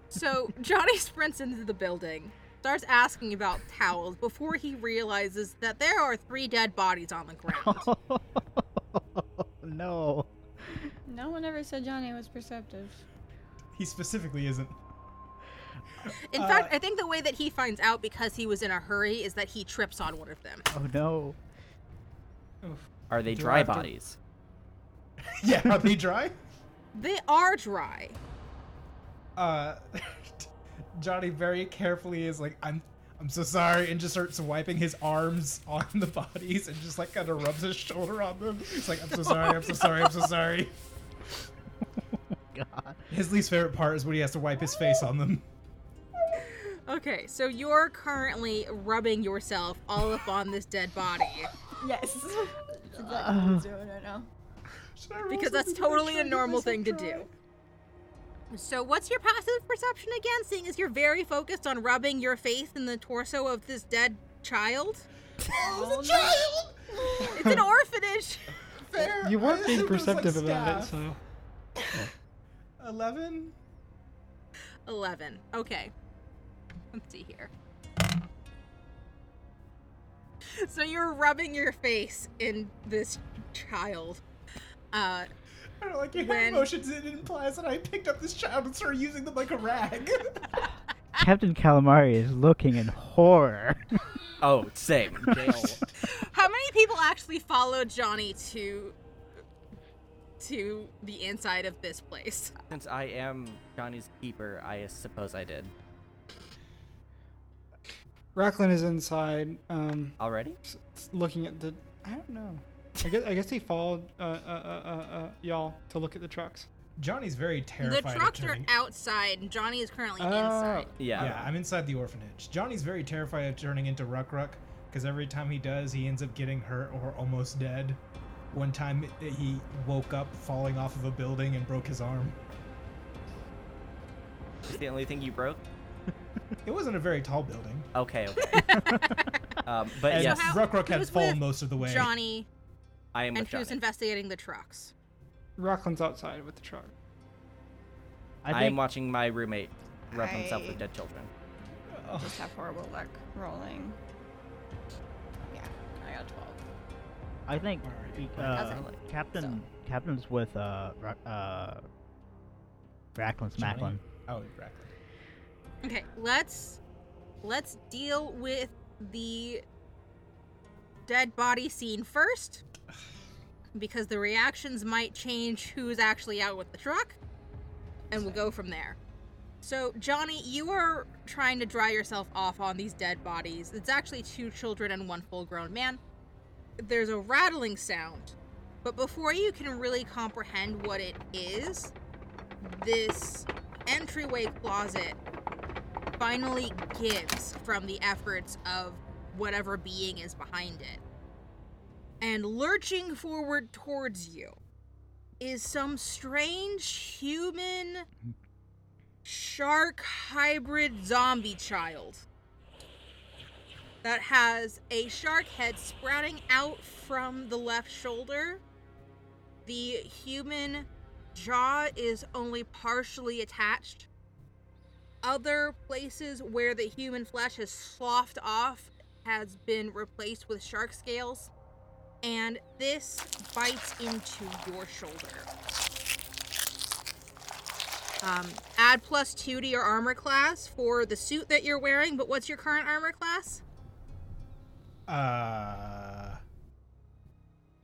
So Johnny sprints into the building, starts asking about towels before he realizes that there are three dead bodies on the ground. no. No one ever said Johnny was perceptive. He specifically isn't. In Uh, fact, I think the way that he finds out because he was in a hurry is that he trips on one of them. Oh no. are they Do dry have to- bodies? Yeah, are they dry? They are dry. Uh, Johnny very carefully is like, "I'm, I'm so sorry," and just starts wiping his arms on the bodies and just like kind of rubs his shoulder on them. He's like, "I'm so sorry, I'm so sorry, I'm so sorry." God. His least favorite part is when he has to wipe his face on them. Okay, so you're currently rubbing yourself all up on this dead body Yes. That's exactly what he's doing right now. Should I roll because that's something to make totally sure I a get normal thing to do. So, what's your passive perception again? Seeing as you're very focused on rubbing your face in the torso of this dead child? Oh, It's oh, an orphanage! Fair. You weren't being assumed it was, like, perceptive about it, staff. so. Eleven. 11. Okay. Let's see here. So you're rubbing your face in this child. Uh, I don't like your When- hand motions. It implies that I picked up this child and started using them like a rag. Captain Calamari is looking in horror. Oh, same. Jail. how many people actually followed Johnny to to the inside of this place? Since I am Johnny's keeper, I suppose I did. Racklin is inside, um, Already? s- s- looking at the. I don't know. I guess I guess he followed uh, uh, uh, uh, uh, y'all to look at the trucks. Johnny's very terrified. The trucks of are outside and Johnny is currently Oh. inside. Yeah. Yeah, I'm inside the orphanage. Johnny's very terrified of turning into Ruck Ruck because every time he does, he ends up getting hurt or almost dead. One time he woke up falling off of a building and broke his arm. Is the only thing you broke. It wasn't a very tall building. Okay, okay. um, but and yes, how- Ruckrock had fallen most of the way. Johnny I am and with who's Johnny. investigating the trucks. Rockland's outside with the truck. I I am watching my roommate rub himself with dead children. Oh, Just have horrible luck rolling. Yeah, I got 12. I think Alright. uh, Excellent. Captain Captain's with uh Ra- uh Racklin Johnny? Smacklin. oh, Racklin. Okay, let's let's deal with the dead body scene first because the reactions might change who's actually out with the truck and we'll go from there. So, Johnny, you are trying to dry yourself off on these dead bodies. It's actually two children and one full-grown man. There's a rattling sound, but before you can really comprehend what it is, this entryway closet finally gives from the efforts of whatever being is behind it. And lurching forward towards you is some strange human shark hybrid zombie child that has a shark head sprouting out from the left shoulder. The human jaw is only partially attached other places where the human flesh has sloughed off has been replaced with shark scales and this bites into your shoulder um, add plus two to your armor class for the suit that you're wearing but what's your current armor class Uh,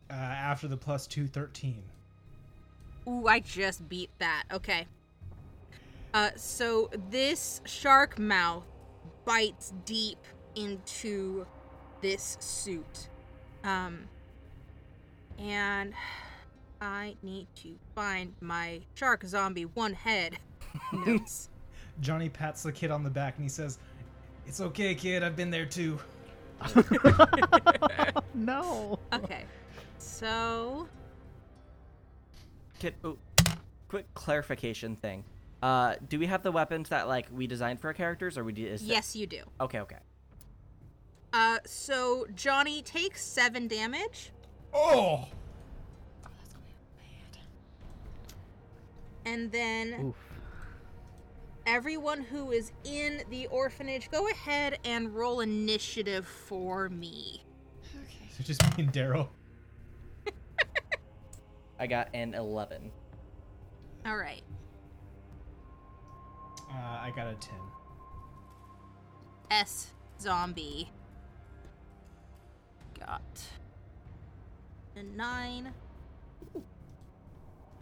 uh, after the plus two, 13. Ooh, I just beat that. Okay. Uh, so this shark mouth bites deep into this suit. Um, and I need to find my shark zombie one head notes. Johnny pats the kid on the back and he says, It's okay, kid. I've been there too. no. Okay. So, Kid, oh, quick clarification thing. Uh, do we have the weapons that like we designed for our characters, or we do? Is that- yes, you do. Okay, okay. Uh, so Johnny takes seven damage, Oh! and then Oof. everyone who is in the orphanage, go ahead and roll initiative for me. Okay. So just me and Daryl. I got an eleven. All right. Uh, I got a 10. S zombie got a nine.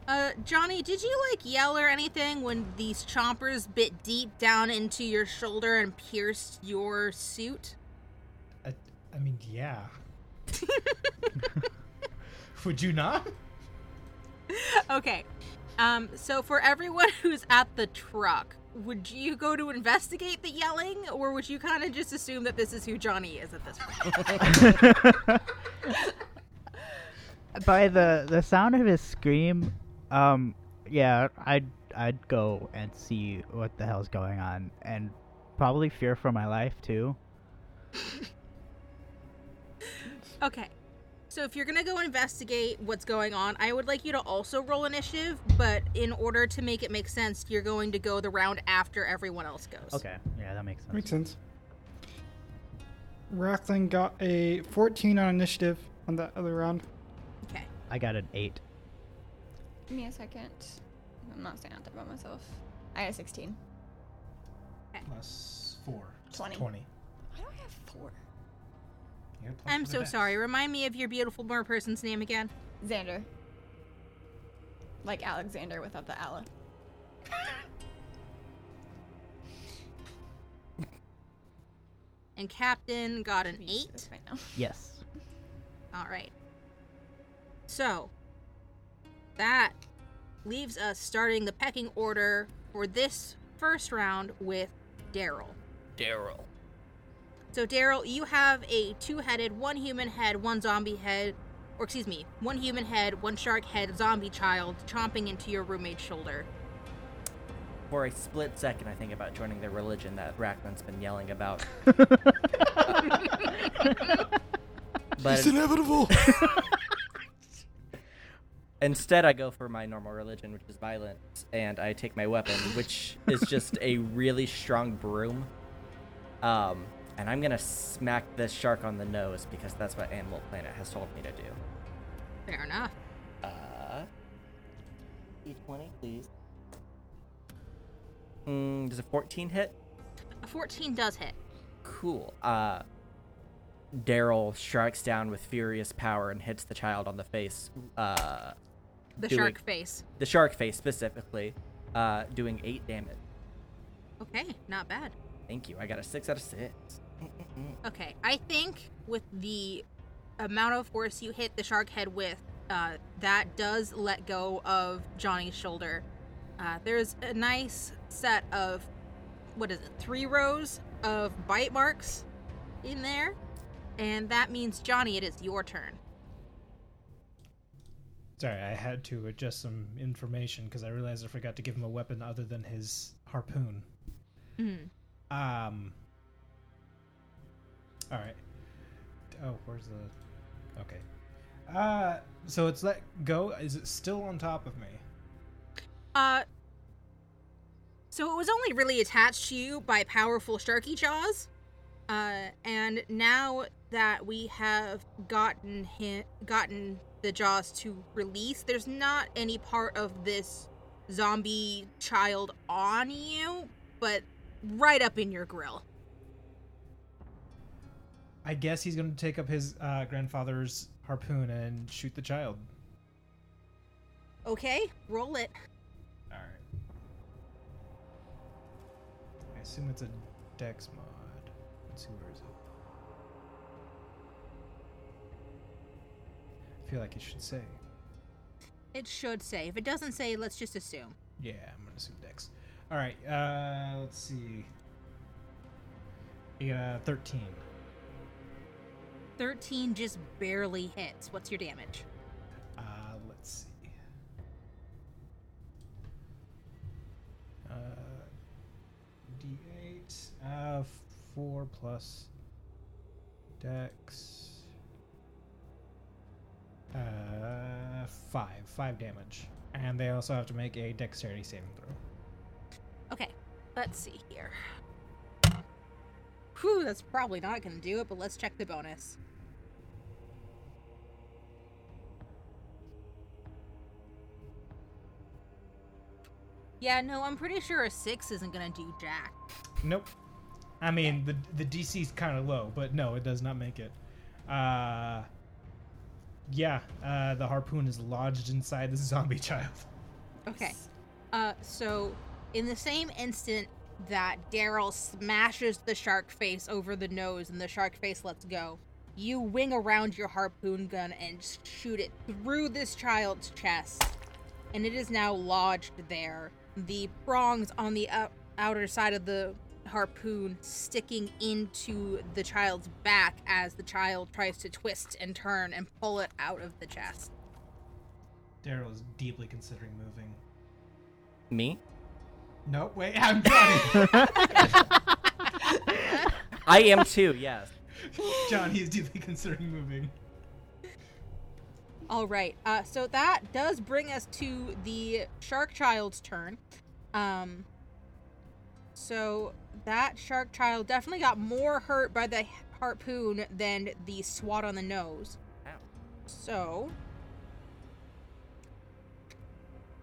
Uh, Johnny, did you like yell or anything when these chompers bit deep down into your shoulder and pierced your suit? I, I mean, yeah. Would you not? okay. Um, so for everyone who's at the truck, would you go to investigate the yelling, or would you kind of just assume that this is who Johnny is at this point? By the the sound of his scream, um, yeah, I'd I'd go and see what the hell's going on, and probably fear for my life too. Okay. So if you're gonna go investigate what's going on, I would like you to also roll initiative, but in order to make it make sense, you're going to go the round after everyone else goes. Okay, yeah, that makes sense. Makes sense. Racklin got a 14 on initiative on that other round. Okay. I got an eight. Give me a second. I'm not saying out there by myself. I got a 16. Plus 4. 20. 20. Why do I have four? You got plus I'm for the so dice. sorry. Remind me of your beautiful mer person's name again. Xander. Like Alexander without the Allah. And Captain got an eight. Right now. Yes. All right. So that leaves us starting the pecking order for this first round with Daryl. Daryl. So, Daryl, you have a two headed, one human head, one zombie head, or excuse me, one human head, one shark head zombie child chomping into your roommate's shoulder. For a split second, I think about joining the religion that Rackman's been yelling about. but inevitable. instead, I go for my normal religion, which is violence, and I take my weapon, which is just a really strong broom. Um, and I'm gonna smack this shark on the nose because that's what Animal Planet has told me to do. Fair enough. Uh, D20, please. Mm, does a 14 hit? A 14 does hit. Cool. Uh, Daryl strikes down with furious power and hits the child on the face. Uh, The doing- shark face. the shark face specifically, uh, doing eight damage. Okay, not bad. Thank you. I got a six out of six. Okay, I think with the amount of force you hit the shark head with, uh, that does let go of Johnny's shoulder. Uh, there's a nice set of, what is it, three rows of bite marks in there. And that means, Johnny, it is your turn. Sorry, I had to adjust some information because I realized I forgot to give him a weapon other than his harpoon. Mhm. Um. All right. Oh, where's the? Okay. Uh, so it's let go. Is it still on top of me? Uh, so it was only really attached to you by powerful sharky jaws. Uh, and now that we have gotten him, gotten the jaws to release, there's not any part of this zombie child on you, but right up in your grill. I guess he's going to take up his uh, grandfather's harpoon and shoot the child. Okay, roll it. All right. I assume it's a dex mod. Let's see where is it. Feel like it should say. It should say. If it doesn't say, let's just assume. Yeah, I'm gonna assume dex. All right. Uh, let's see. Yeah, thirteen. 13 just barely hits. What's your damage? Uh, let's see. Uh, D8. Uh, four plus Dex. Uh, five. Five damage. And they also have to make a dexterity saving throw. Okay, let's see here. Whew, that's probably not gonna do it, but let's check the bonus. Yeah, no, I'm pretty sure a six isn't gonna do jack. Nope. I mean, the the DC's kind of low, but no, it does not make it. Uh, yeah, uh, the harpoon is lodged inside the zombie child. Okay. Uh, so in the same instant that Daryl smashes the shark face over the nose and the shark face lets go, you wing around your harpoon gun and shoot it through this child's chest, and it is now lodged there. The prongs on the out- outer side of the harpoon sticking into the child's back as the child tries to twist and turn and pull it out of the chest. Daryl is deeply considering moving. Me? No, wait, I'm Johnny. I am too. Yes. Johnny is deeply considering moving. All right. Uh, so that does bring us to the shark child's turn. Um. So that shark child definitely got more hurt by the harpoon than the swat on the nose. Ow. So.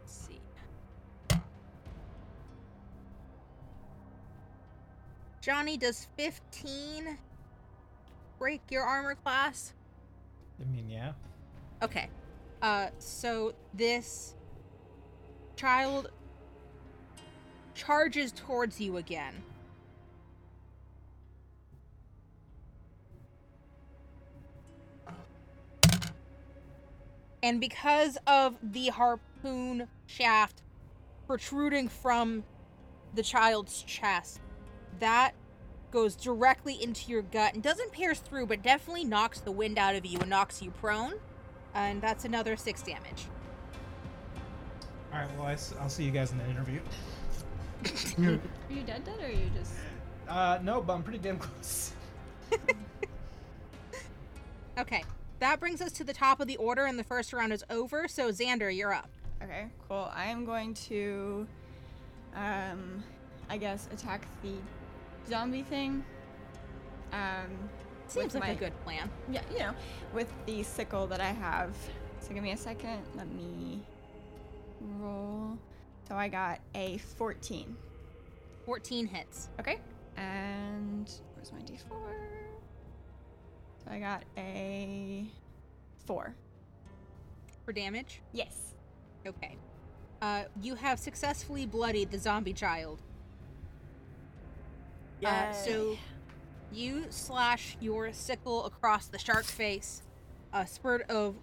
Let's see. Johnny, does 15 break your armor class? I mean, yeah. Okay. Uh, so this child charges towards you again. And because of the harpoon shaft protruding from the child's chest, that goes directly into your gut and doesn't pierce through, but definitely knocks the wind out of you and knocks you prone. And that's another six damage. All right. Well, I, will see you guys in the interview. Are you dead dead or are you just Uh, no, but I'm pretty damn close. Okay, that brings us to the top of the order, and the first round is over. So Xander, you're up. Okay, cool. I am going to um I guess attack the zombie thing. Um Seems with like a good plan. Yeah, you know, with the sickle that I have. So give me a second. Let me roll. So I got a 14. 14 hits. Okay. And where's my d4? So I got a 4. For damage? Yes. Okay. Uh, you have successfully bloodied the zombie child. Uh, so you slash your sickle across the shark face. A spurt of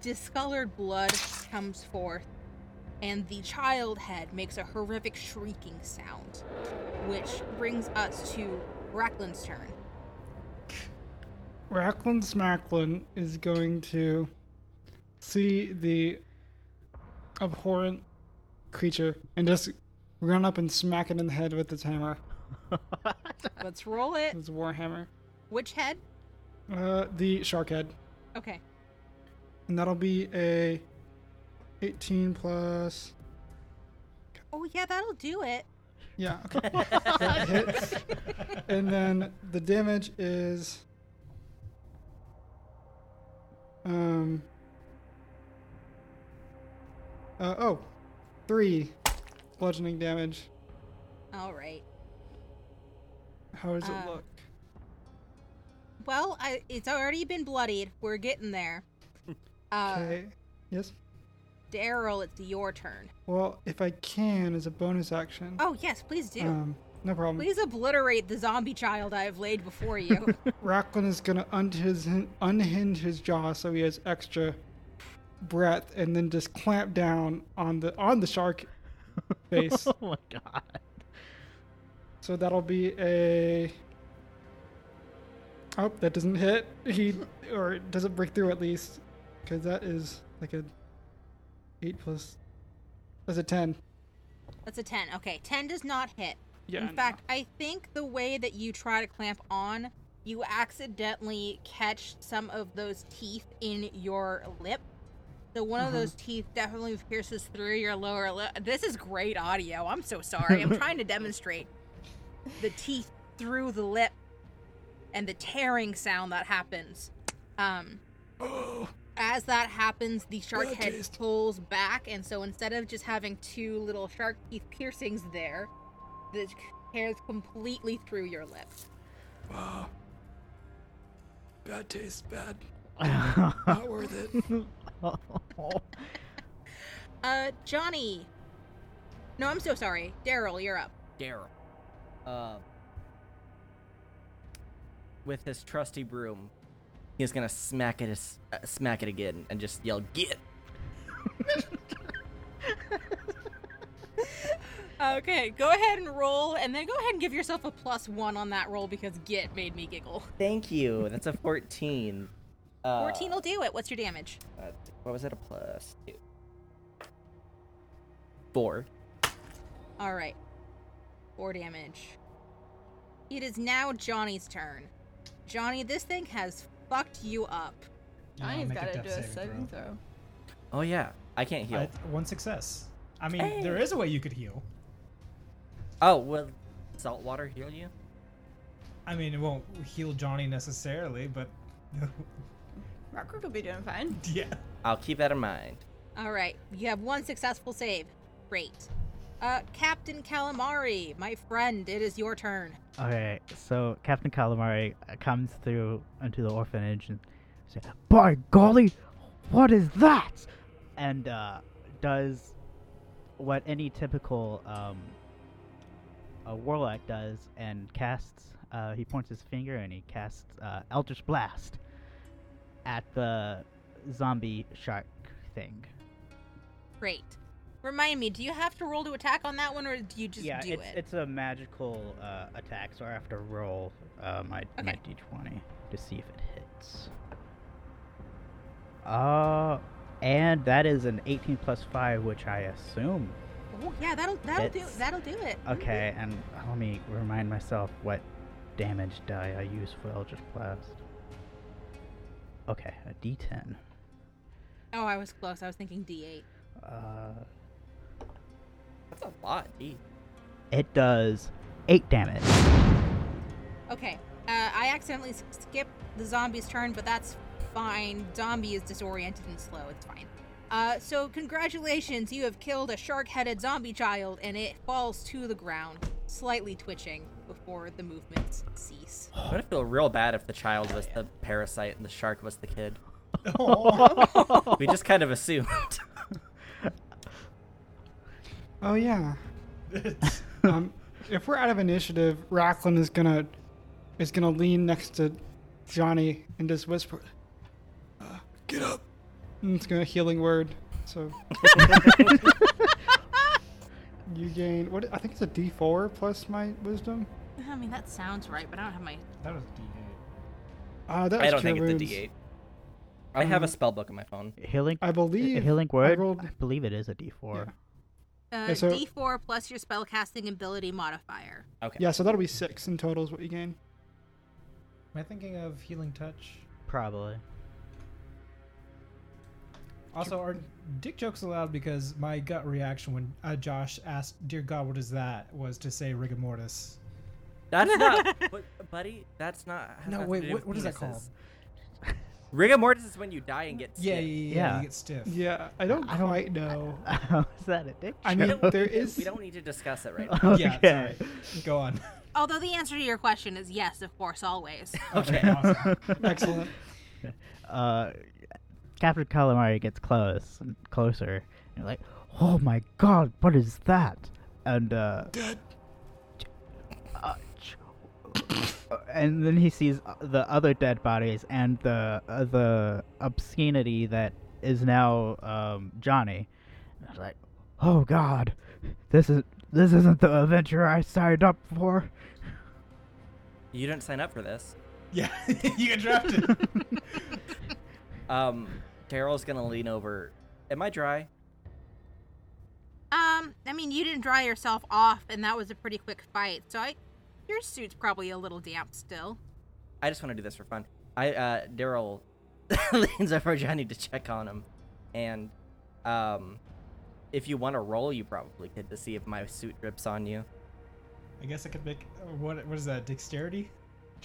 discolored blood comes forth, and the child head makes a horrific shrieking sound, which brings us to Racklin's turn. Racklin Smacklin is going to see the abhorrent creature and just run up and smack it in the head with its hammer. Let's roll it. His warhammer. Which head? Uh, the shark head. Okay. And that'll be a 18 plus. Oh, yeah, that'll do it. Yeah, okay. that hits. And then the damage is. Um. Uh, oh, three bludgeoning damage. All right. How does it Uh, look? Well, I, it's already been bloodied. We're getting there. Uh, Okay. Yes. Daryl, it's your turn. Well, if I can, as a bonus action. Oh, yes, please do. Um, no problem. Please obliterate the zombie child I have laid before you. Racklin is gonna unhinge, unhinge his jaw so he has extra breath, and then just clamp down on the on the shark face. oh my god. so that'll be a. Oh, that doesn't hit. He or it doesn't break through at least, because that is like a eight plus. That's a ten. That's a 10. Okay, 10 does not hit. Yeah. In no. fact, I think the way that you try to clamp on, you accidentally catch some of those teeth in your lip. So one of Uh-huh. those teeth definitely pierces through your lower lip. This is great audio. I'm so sorry. I'm trying to demonstrate the teeth through the lip and the tearing sound that happens. Um, as that happens, the shark Bad head taste. pulls back, and so instead of just having two little shark teeth piercings there, the tears completely through your lip. Wow. Bad taste. Bad. Not Not worth it. Uh, Johnny. No, I'm so sorry. Daryl, you're up. Daryl. Uh, with his trusty broom, he's gonna smack it, uh, smack it again, and just yell, "Get!" Okay, go ahead and roll, and then go ahead and give yourself a plus one on that roll because Git made me giggle. Thank you. That's a 14. Uh, 14 will do it. What's your damage? uh, what was it? A plus two. Four. All right. Four damage. It is now Johnny's turn. Johnny, this thing has fucked you up. Yeah, Johnny's make got to death do a saving saving throw. throw. Oh yeah, I can't heal. I- one success. I mean, there is a way you could heal. Oh, will salt water heal you? I mean, it won't heal Johnny necessarily, but Rockford will be doing fine. yeah. I'll keep that in mind. All right, you have one successful save. Great. Uh, Captain Calamari, my friend, it is your turn. Okay, so Captain Calamari uh, comes through into the orphanage and says, "By golly, what is that?" And uh, does what any typical um, a warlock does and casts. Uh, he points his finger and he casts uh, Eldritch Blast at the zombie shark thing. Great. Remind me, do you have to roll to attack on that one, or do you just yeah, do it's it? it's a magical uh, attack, so I have to roll uh, my my d20 to see if it hits. Uh, and that is an 18 plus five, which I assume. Oh, yeah, that'll that'll do that'll do it. Okay, and let me remind myself what damage die I use for Eldritch Blast. Okay, a D10. Oh, I was close. I was thinking D8. Uh, That's a lot, D. it does eight damage. Okay. Uh, I accidentally skipped the zombie's turn, but that's fine. Zombie is disoriented and slow. It's fine. Uh, so congratulations, you have killed a shark-headed zombie child, and it falls to the ground, slightly twitching before the movements cease. I would feel real bad if the child was the parasite and the shark was the kid. We just kind of assumed. Oh yeah. um, if we're out of initiative, Racklin is gonna is gonna lean next to Johnny and just whisper, uh, "Get up." And it's gonna healing word. So you gain what? I think it's a D4 plus my wisdom. I mean, that sounds right, but I don't have my. That was D8. Uh, that I was don't cure think it's a wounds. D8. I have a Um, spell book on my phone. Healing. I believe healing I word. rolled- I believe it is a D4. Uh, Yeah, so- D4 plus your spellcasting ability modifier. Okay. Yeah, so that'll be six in total is what you gain. Am I thinking of healing touch? Probably. Also, are dick jokes allowed? Because my gut reaction when uh, Josh asked, "Dear God, what is that?" was to say rigor mortis. That's not, but, buddy. That's not. No, nothing wait, what- what is that penises. Rigor mortis is when you die and get Yeah, yeah, stiff. yeah, Yeah. You get stiff. Yeah, I don't I don't- quite know. is that a dick? I mean, there is. We don't need to discuss it right now. Yeah, sorry. Go on. Although the answer to your question is yes, of course, always. Okay. awesome. Excellent. uh, Captain Calamari gets close, and closer, and you're like, "Oh my God, what is that?" And uh, Dead. ch- and then he sees uh, the other dead bodies and the uh, the obscenity that is now um, Johnny. And it's like, "Oh God, this is this isn't the adventure I signed up for." You didn't sign up for this. Yeah, you get drafted. Um, Daryl's gonna lean over. Am I dry? Um, I mean, you didn't dry yourself off, and that was a pretty quick fight. So I, your suit's probably a little damp still. I just want to do this for fun. I uh, Daryl leans over Johnny to check on him, and um, if you want to roll, you probably could to see if my suit drips on you. I guess I could make what? What is that? Dexterity?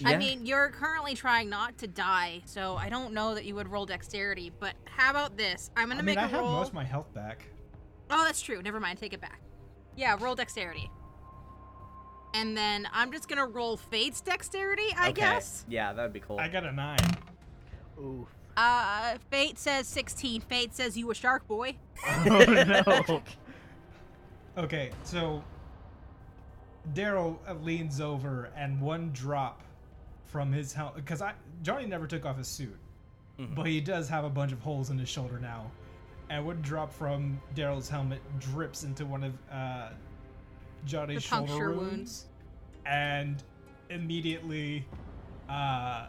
I mean, you're currently trying not to die, so I don't know that you would roll dexterity. But how about this? I'm gonna I make mean, a I have roll. most of my health back. Oh, that's true. Never mind. Take it back. Yeah, roll dexterity. And then I'm just gonna roll Fate's dexterity, I Okay. guess. Yeah, that would be cool. I got a nine. Ooh. Uh, Fate says 16. Fate says you a shark boy. Oh no. Okay, so Daryl uh, leans over and one drop from his helmet because I Johnny never took off his suit, Mhm. but he does have a bunch of holes in his shoulder now, and one drop from Daryl's helmet drips into one of uh, Johnny's The shoulder wounds, wounds. and immediately, uh,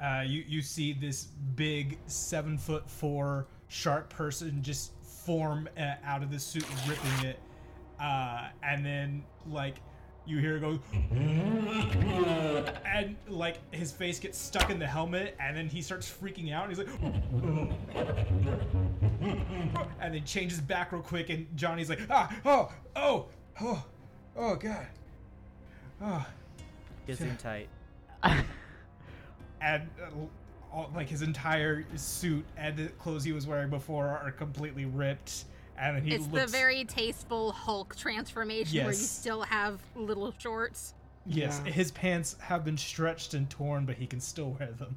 uh, you you see this big seven foot four sharp person just form uh, out of the suit, ripping it, uh, and then like you hear it go, and like his face gets stuck in the helmet, and then he starts freaking out, and he's like, and then changes back real quick, and Johnny's like, ah, oh, oh, oh, oh, god, oh Gives him tight. and uh, all, like his entire suit and the clothes he was wearing before are completely ripped and then he it's looks the very tasteful Hulk transformation where you still have little shorts. yes Yeah. his pants have been stretched and torn but he can still wear them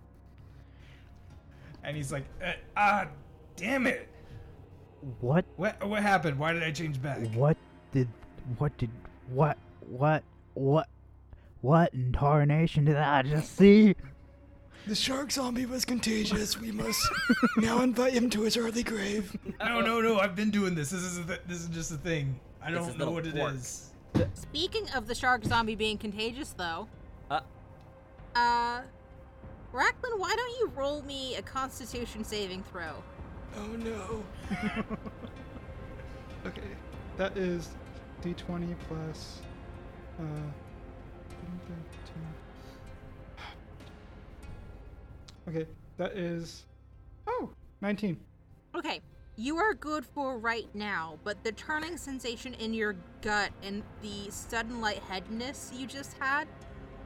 and he's like uh, ah damn it What? what what happened why did i change back What did? What did? What? What? What? What in tarnation did I just see? The shark zombie was contagious. We must now invite him to his early grave. No, no, no. I've been doing this. This is a th- this is just a thing. I It's don't his know little what it quirk. is. Speaking of the shark zombie being contagious, though, Uh, uh, Racklin, why don't you roll me a Constitution saving throw? Oh no. okay, that is d20 plus. Uh, okay, that is. Oh, 19. Okay, you are good for right now, but the turning sensation in your gut and the sudden lightheadedness you just had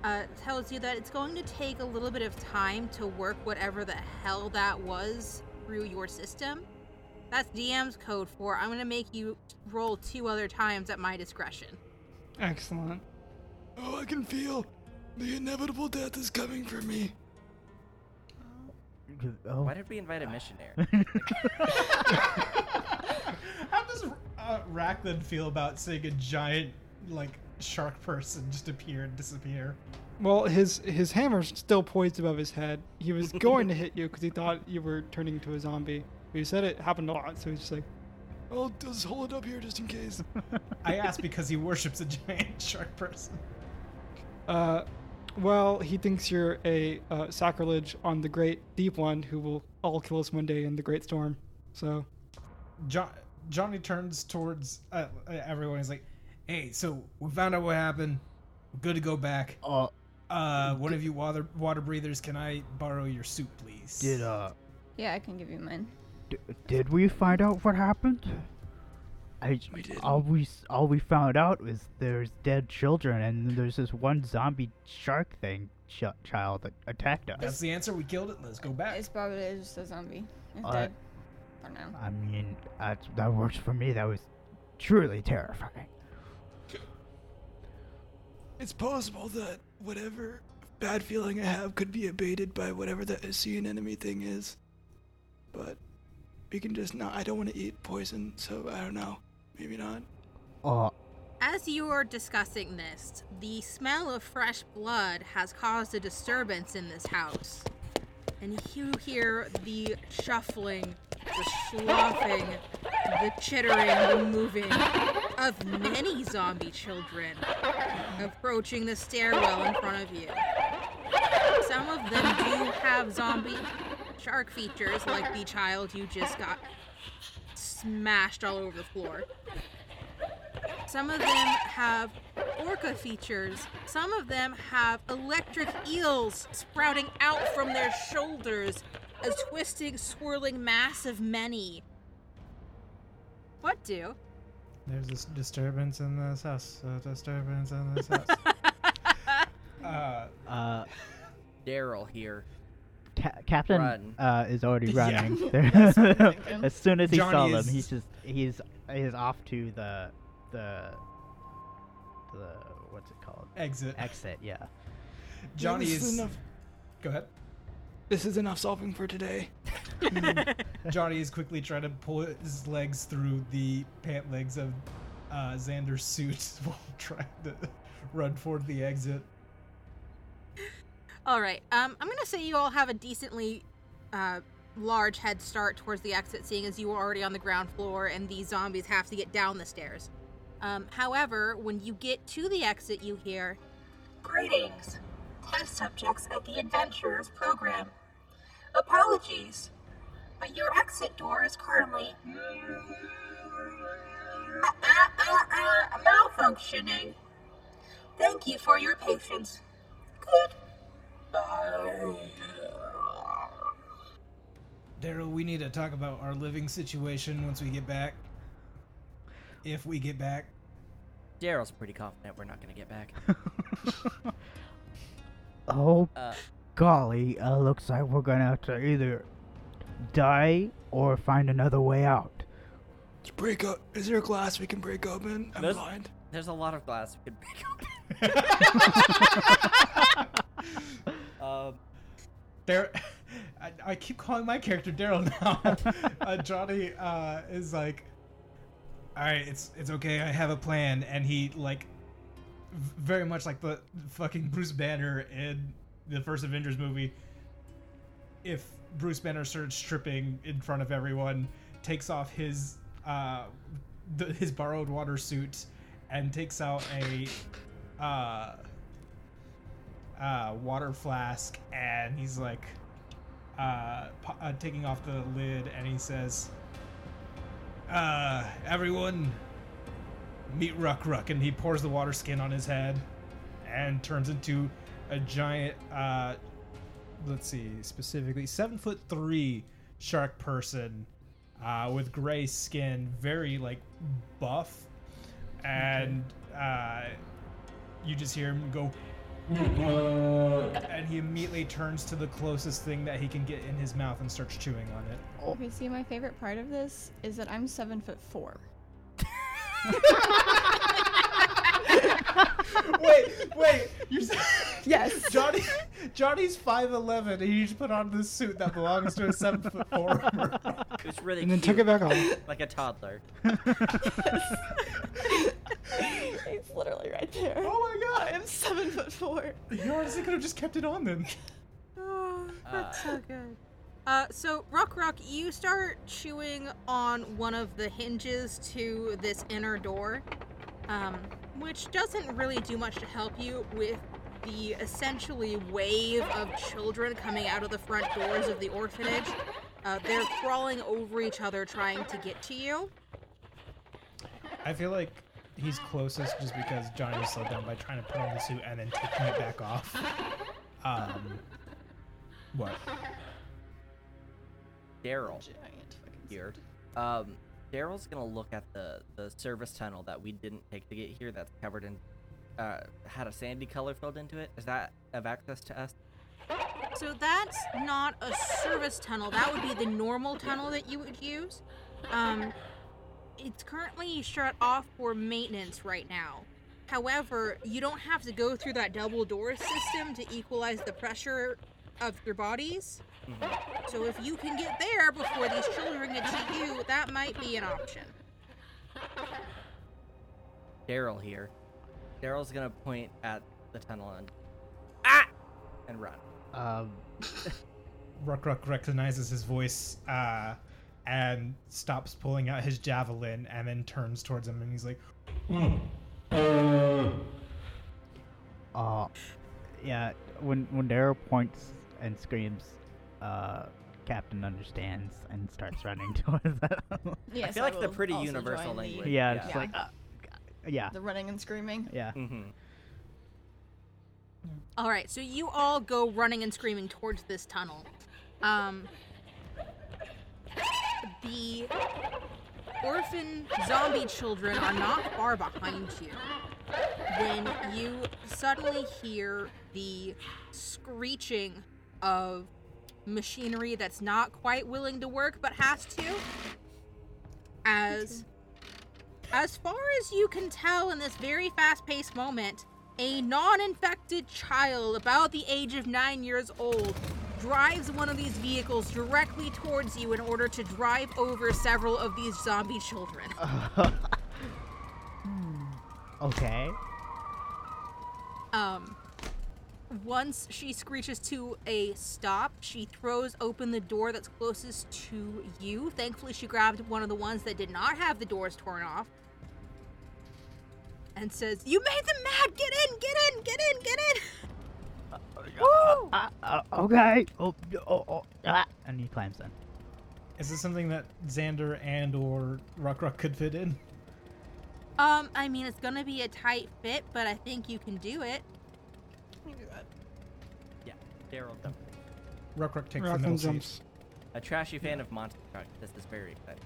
uh, tells you that it's going to take a little bit of time to work whatever the hell that was through your system. That's DM's code for I'm going to make you roll two other times at my discretion. Excellent. Oh, I can feel the inevitable death is coming for me. Oh, why did we invite a missionary? How does uh, Racklin feel about seeing a giant like shark person just appear and disappear? Well, his his hammer's still poised above his head. He was going to hit you because he thought you were turning into a zombie. But he said it happened a lot, so he's just like, "I'll just hold it up here just in case." I asked because he worships a giant shark person. Uh, well, he thinks you're a uh, sacrilege on the great deep one who will all kill us one day in the great storm. So, Jo- Johnny turns towards uh, everyone. He's like, "Hey, so we found out what happened. We're good to go back. uh, Uh, one of you water water breathers, can I borrow your suit, please?" did uh, Yeah, I can give you mine. d- did we find out what happened? I We didn't. all we all we found out was there's dead children and there's this one zombie shark thing ch- child that attacked us. That's the answer. We killed it. Let's go back. It's probably just a zombie. It's Uh, dead. For now. I mean, that that works for me. That was truly terrifying. it's possible that whatever bad feeling I have could be abated by whatever the Asian enemy thing is. But we can just not. I don't want to eat poison, so I don't know. Maybe not. Uh, As you are discussing this, the smell of fresh blood has caused a disturbance in this house. And you hear the shuffling, the sloughing, the chittering, the moving of many zombie children approaching the stairwell in front of you. Some of them do have zombie shark features, like the child you just got smashed all over the floor. Some of them have orca features. Some of them have electric eels sprouting out from their shoulders, a twisting, swirling mass of many. What do? There's this disturbance in this house. A disturbance in this house. uh, uh, Daryl here. Ca- Captain uh, is already Yeah. running. That's what as soon as he Johnny saw them, is- he's just he's he's off to the the the what's it called exit. exit. Yeah. Johnny this is. is enough. Go ahead. This is enough solving for today. Johnny is quickly trying to pull his legs through the pant legs of uh, Xander's suit while trying to run toward the exit. All right. Um, I'm gonna say you all have a decently uh, large head start towards the exit, seeing as you were already on the ground floor and these zombies have to get down the stairs. Um, however, when you get to the exit, you hear, Greetings, test subjects at the Adventurers program. Apologies, but your exit door is currently malfunctioning. Thank you for your patience. Goodbye. Daryl, we need to talk about our living situation once we get back. If we get back. Daryl's pretty confident we're not gonna get back. Oh Uh, golly! Uh, looks like we're gonna have to either die or find another way out. Let's break up. Is there a glass we can break open? I'm There's- blind. there's a lot of glass we could break up. um, Dar- I, I keep calling my character Daryl now. uh, Johnny uh, is like, all right, it's it's okay. I have a plan, and he like, very much like the fucking Bruce Banner in the first Avengers movie, if Bruce Banner starts stripping in front of everyone, takes off his uh, the, his borrowed water suit, and takes out a uh, uh, water flask, and he's like uh, po- uh, taking off the lid, and he says, uh, "Everyone, meet Ruck Ruck," and he pours the water skin on his head, and turns into a giant. Uh, let's see, specifically seven foot three shark person uh, with gray skin, very like buff, and uh, you just hear him go. And he immediately turns to the closest thing that he can get in his mouth and starts chewing on it. Oh. Okay, see, my favorite part of this is that I'm seven foot four. wait, wait, you're saying yes. Johnny. Johnny's five eleven, and he just put on this suit that belongs to a seven foot four. It was really And then cute, took it back off. like a toddler. It's literally right there. Oh my god! I'm seven foot four. You honestly could have just kept it on then. Oh, that's Uh, so good. Uh, so Rock Rock, you start chewing on one of the hinges to this inner door, um, which doesn't really do much to help you with the essentially wave of children coming out of the front doors of the orphanage. Uh, they're crawling over each other trying to get to you. I feel like he's closest just because Johnny was slowed down by trying to put on the suit and then taking it back off. Um, what? Daryl Giant fucking here. Um, Daryl's gonna look at the the service tunnel that we didn't take to get here. That's covered in, uh, had a sandy color filled into it. Is that of access to us? So that's not a service tunnel. That would be the normal tunnel that you would use. Um, it's currently shut off for maintenance right now. However, you don't have to go through that double door system to equalize the pressure of your bodies. So if you can get there before these children get to you, that might be an option. Daryl here. Daryl's gonna point at the tunnel and ah, and run. Um, Ruck Ruck recognizes his voice uh, and stops pulling out his javelin and then turns towards him and he's like, uh, yeah. When when Daryl points and screams, uh, Captain understands and starts running towards them. Yes, I feel like the will pretty universal join the- language. yeah, Yeah. it's Yeah. like, uh, yeah, The running and screaming. yeah. Mm-hmm. All right, so you all go running and screaming towards this tunnel. Um, the orphan zombie children are not far behind you when you suddenly hear the screeching of machinery that's not quite willing to work but has to. As as far as you can tell in this very fast-paced moment, a non-infected child about the age of 9 years old drives one of these vehicles directly towards you in order to drive over several of these zombie children. okay. Um, once she screeches to a stop, she throws open the door that's closest to you. Thankfully, she grabbed one of the ones that did not have the doors torn off. And says, You made them mad! Get in! Get in! Get in! Get in! Woo! Uh, uh, okay. Oh, oh, oh, ah. And he climbs in. Is this something that Xander and or Ruck Ruck could fit in? Um, I mean, it's gonna be a tight fit, but I think you can do it. Let me do that. Yeah, Daryl. definitely. Ruck Ruck takes the Rock middle and seat. jumps. A trashy fan of Monster Truck. This is very exciting.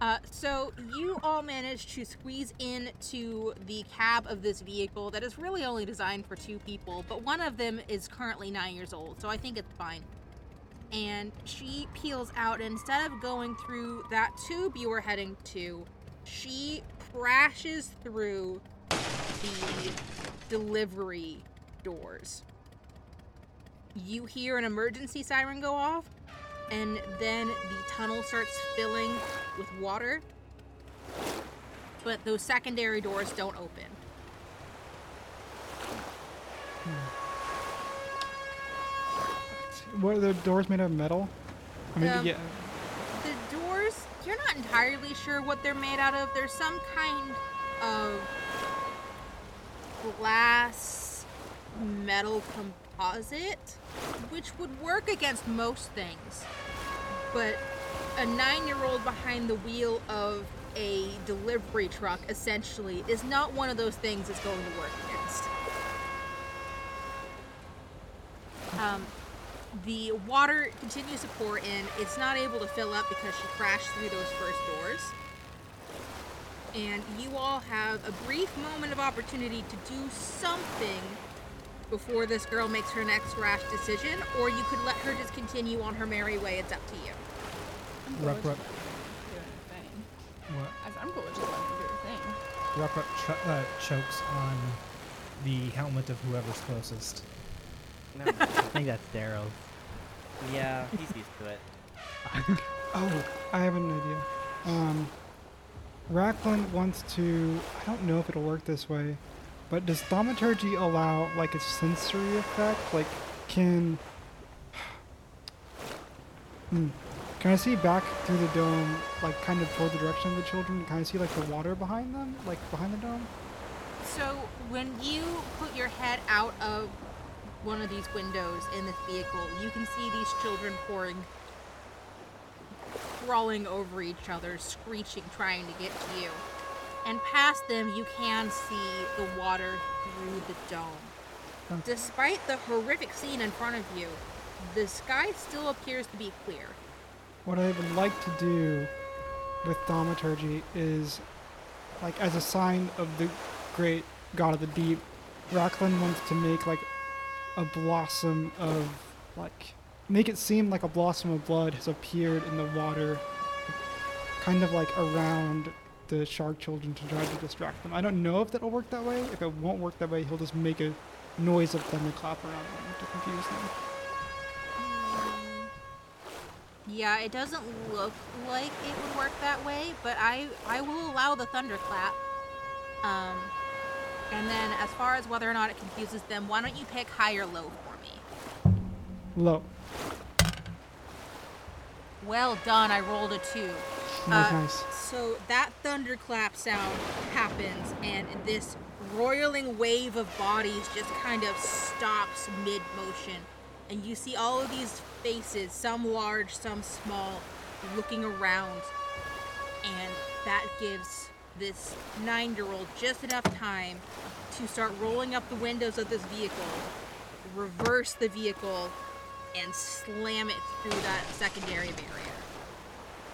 Uh, so you all managed to squeeze into the cab of this vehicle that is really only designed for two people, but one of them is currently nine years old, so I think it's fine. And she peels out, and instead of going through that tube you were heading to, she crashes through the delivery doors. You hear an emergency siren go off, and then the tunnel starts filling with water. But those secondary doors don't open. What are the doors made of metal? I mean, Um, yeah. The doors, you're not entirely sure what they're made out of. There's some kind of glass metal composite, which would work against most things. But a nine year old behind the wheel of a delivery truck essentially is not one of those things it's going to work against. Um, the water continues to pour in. It's not able to fill up because she crashed through those first doors. And you all have a brief moment of opportunity to do something before this girl makes her next rash decision, or you could let her just continue on her merry way. It's up to you. I'm cool Ruck, ruck. just doing her thing. What? I said, I'm cool with just letting her do her thing. Ruck Ruck cho- uh, chokes on the helmet of whoever's closest. No. I think that's Daryl. yeah, he's used to it. Oh, I have an idea. Um, Racklin wants to. I don't know if it'll work this way, but does thaumaturgy allow like a sensory effect? Like, can. Hmm. Can I see back through the dome, like kind of toward the direction of the children? Can I see like the water behind them, like behind the dome? So when you put your head out of one of these windows in this vehicle, you can see these children pouring, crawling over each other, screeching, trying to get to you. And past them, you can see the water through the dome. Despite the horrific scene in front of you, the sky still appears to be clear. What I would like to do with thaumaturgy is, like, as a sign of the great god of the deep, Racklin wants to make, like, a blossom of, like, make it seem like a blossom of blood has appeared in the water, kind of like around the shark children to try to distract them. I don't know if that'll work that way. If it won't work that way, he'll just make a noise of thunderclap around them to confuse them. Yeah, it doesn't look like it would work that way, but I I will allow the thunderclap. Um, and then as far as whether or not it confuses them, why don't you pick high or low for me? Low. Well done, I rolled a two. Uh. So that thunderclap sound happens, and this roiling wave of bodies just kind of stops mid motion. And you see all of these faces, some large, some small, looking around. And that gives this nine year old just enough time to start rolling up the windows of this vehicle, reverse the vehicle, and slam it through that secondary barrier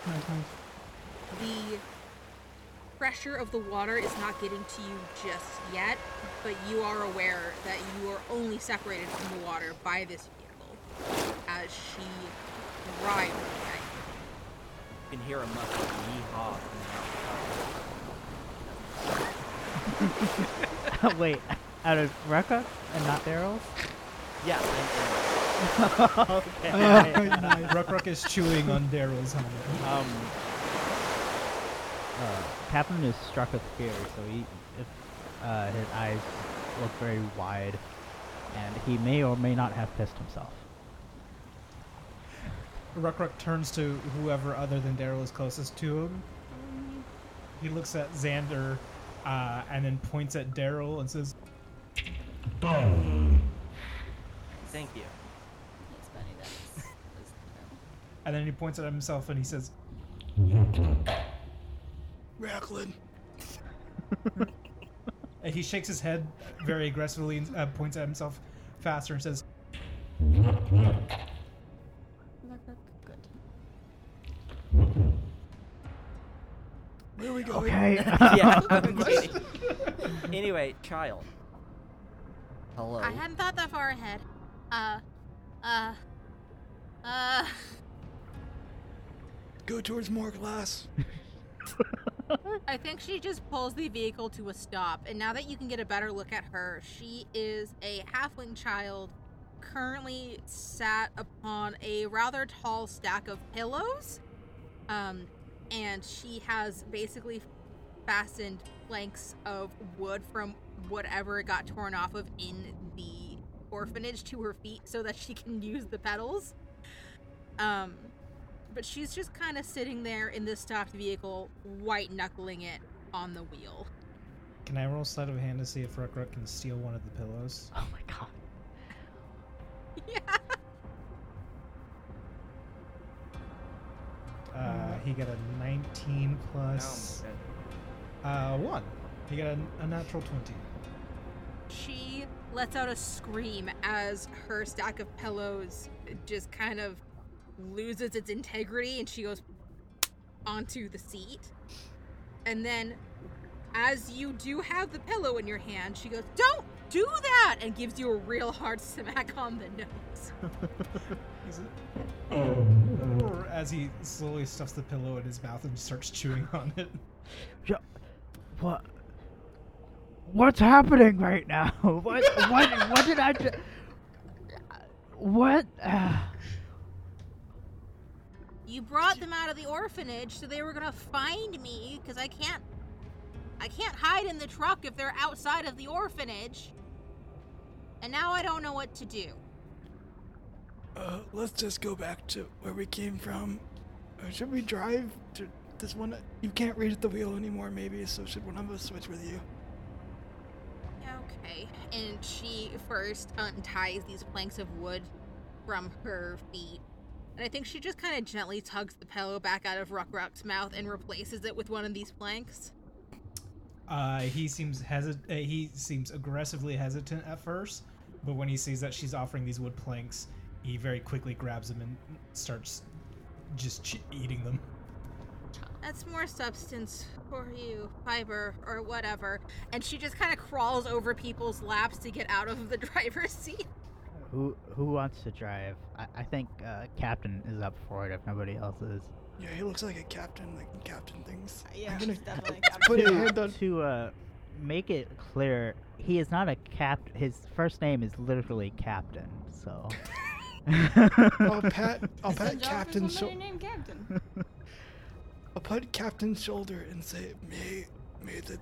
Nice, nice. The pressure of the water is not getting to you just yet, but you are aware that you are only separated from the water by this vehicle as she drives at you. You can hear a muffled yeehaw from the outside. Wait, out of Rucka and not Daryl's? Yeah, and, okay. nice. Ruck Ruck is chewing on Daryl's helmet. um, uh, Captain is struck with fear, so he, if, uh, his eyes look very wide, and he may or may not have pissed himself. Ruck Ruck turns to whoever other than Daryl is closest to him. He looks at Xander uh, and then points at Daryl and says, Boom! thank you. It's funny that it's, it's and then he points at himself and he says, Racklin. and he shakes his head very aggressively and uh, points at himself faster and says, Look, look, good. Where are we going? Okay. yeah, Anyway, child. Hello. I hadn't thought that far ahead. Uh, uh, uh. Go towards more glass. I think she just pulls the vehicle to a stop, and now that you can get a better look at her, she is a halfling child currently sat upon a rather tall stack of pillows. Um, and she has basically fastened planks of wood from whatever got torn off of in the orphanage to her feet so that she can use the pedals. Um, but she's just kind of sitting there in this stopped vehicle, white knuckling it on the wheel. Can I roll sleight of hand to see if Ruck Ruck can steal one of the pillows? Oh my god. yeah. Uh, he got a 19 plus uh, 1. He got a, a natural 20. She lets out a scream as her stack of pillows just kind of loses its integrity and she goes onto the seat. And then, as you do have the pillow in your hand, she goes, Don't do that! and gives you a real hard smack on the nose. He's or as he slowly stuffs the pillow in his mouth and starts chewing on it. Yeah. What? What's happening right now? What? what? What did I do? What? Ah. You brought them out of the orphanage, so they were gonna find me, because I can't. I can't hide in the truck if they're outside of the orphanage. And now I don't know what to do. Uh, let's just go back to where we came from. Or should we drive to this one? You can't read at the wheel anymore, maybe, so should one of us switch with you? Okay. And she first unties these planks of wood from her feet. And I think she just kind of gently tugs the pillow back out of Ruck Ruck's mouth and replaces it with one of these planks. Uh, he seems hesit- uh, He seems aggressively hesitant at first, but when he sees that she's offering these wood planks, he very quickly grabs them and starts just ch- eating them. That's more substance for you, fiber or whatever. And she just kind of crawls over people's laps to get out of the driver's seat. Who who wants to drive? I, I think uh, Captain is up for it if nobody else is. Yeah, he looks like a captain, like captain things. Yeah, I'm gonna definitely put a to, to uh, make it clear, he is not a cap. His first name is literally Captain. So. I'll pat. I'll It's pat captain's shoulder. named Captain. I'll pat captain's shoulder and say, "May, may the,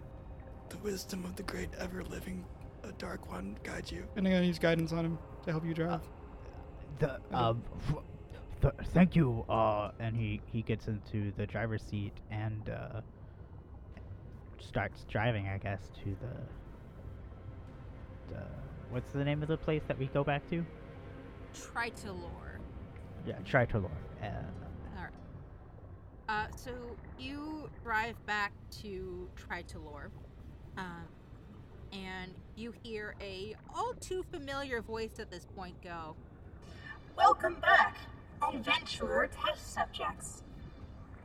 the wisdom of the great ever living, uh, dark one guide you." And I'm gonna use guidance on him to help you drive. the um, f- th- thank you. Uh, and he he gets into the driver's seat and uh, starts driving. I guess to the the what's the name of the place that we go back to? Tritolor. Yeah, Tritolor. Uh, Alright. Uh, so you drive back to Tritolor, um, and you hear a all too familiar voice at this point go, Welcome back, adventurer test subjects.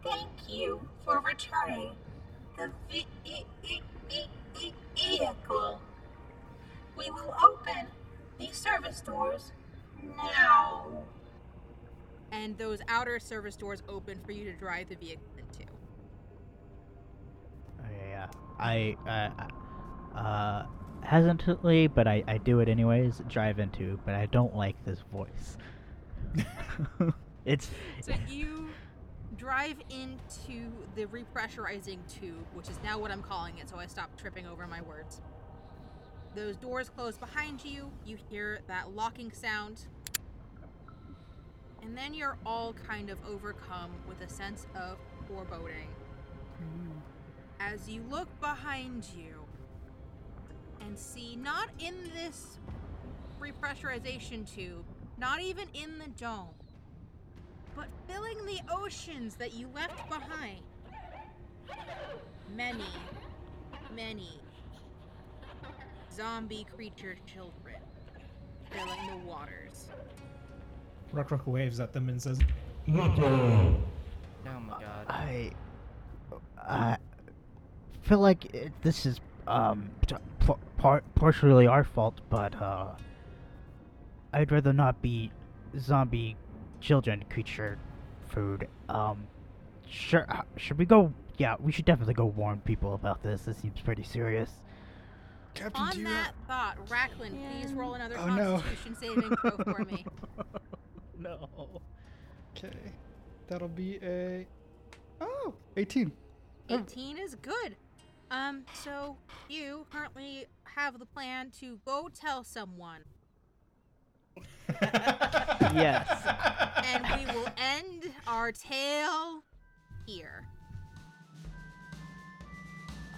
Thank you for returning the ve- e- e- e- e- vehicle. We will open the service doors now. and those outer service doors open for you to drive the vehicle into. oh, yeah, yeah. I uh, uh, hesitantly, but I I do it anyways. Drive into, but I don't like this voice. it's So you drive into the repressurizing tube, which is now what I'm calling it, so I stop tripping over my words. Those doors close behind you, you hear that locking sound, and then you're all kind of overcome with a sense of foreboding. Mm-hmm. As you look behind you and see, not in this repressurization tube, not even in the dome, but filling the oceans that you left behind. Many, many zombie creature children filling the waters. Ruck Ruck waves at them and says, Oh my god. I I feel like it, this is um t- p- par- partially our fault, but uh, I'd rather not be zombie children creature food. Um, sure. Uh, should we go? Yeah, we should definitely go warn people about this. This seems pretty serious. Captain, do On you that thought, Racklin, please roll another Oh, no. Constitution saving throw for me. no. Okay, that'll be a oh 18. Oh. 18 is good. Um, so you currently have the plan to go tell someone Yes. and we will end our tale here.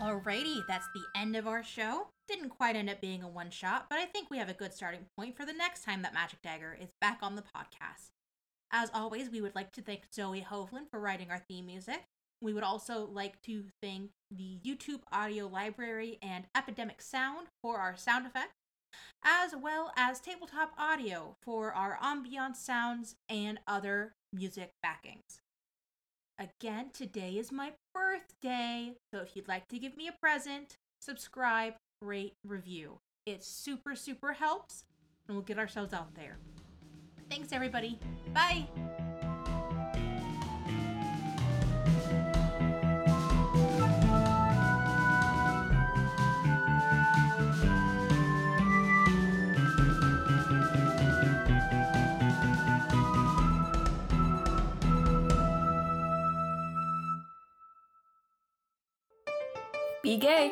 Alrighty, that's the end of our show. Didn't quite end up being a one shot, but I think we have a good starting point for the next time that Magic Dagger is back on the podcast. As always, we would like to thank Zoe Hovland for writing our theme music. We would also like to thank the YouTube audio library and Epidemic Sound for our sound effects, as well as Tabletop Audio for our ambiance sounds and other music backings. Again, today is my birthday, so if you'd like to give me a present, subscribe, rate, review. It super, super helps, and we'll get ourselves out there. Thanks, everybody. Bye. Be gay.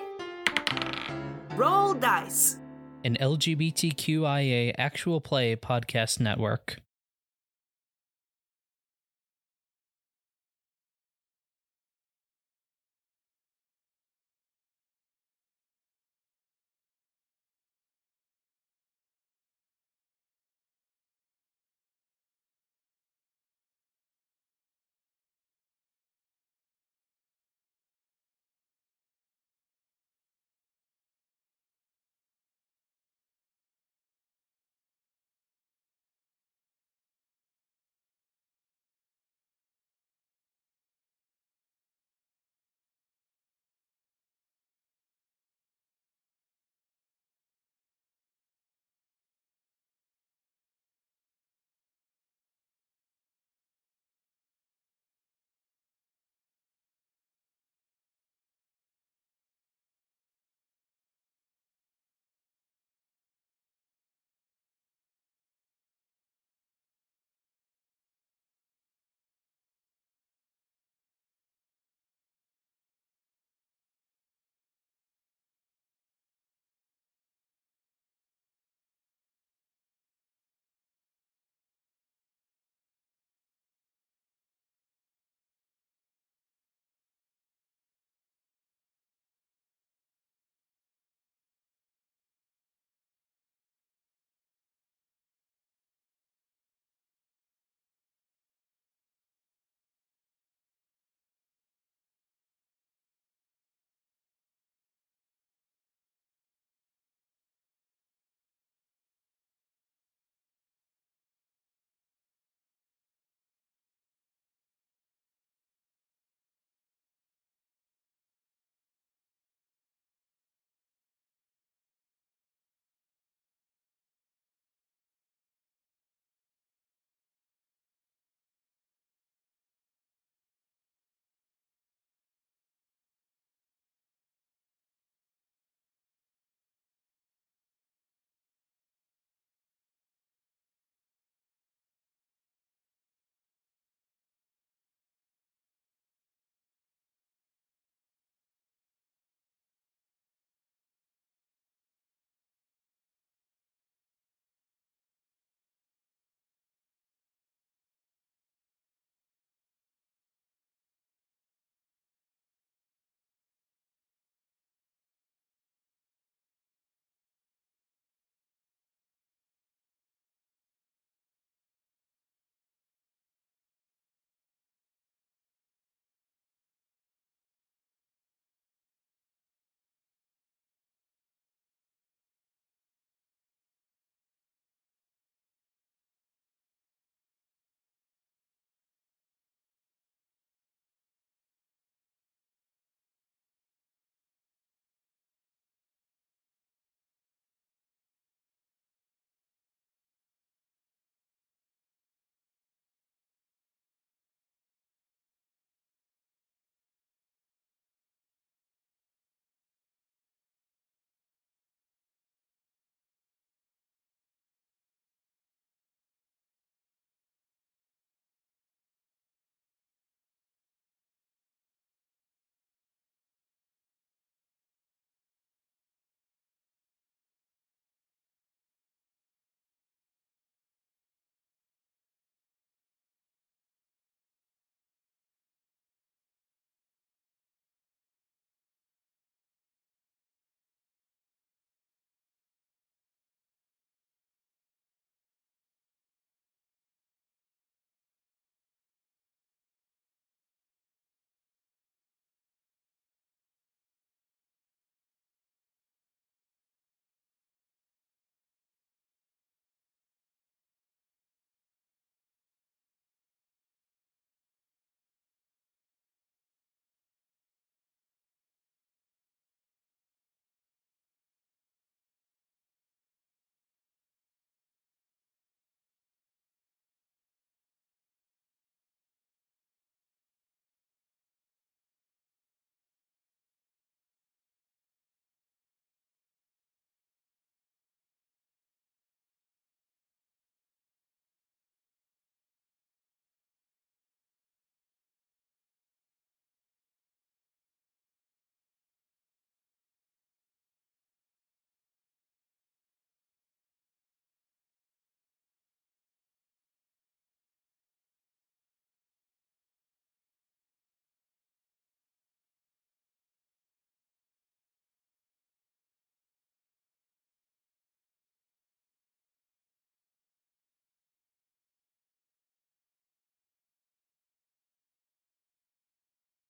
Roll dice. An LGBTQIA actual play podcast network.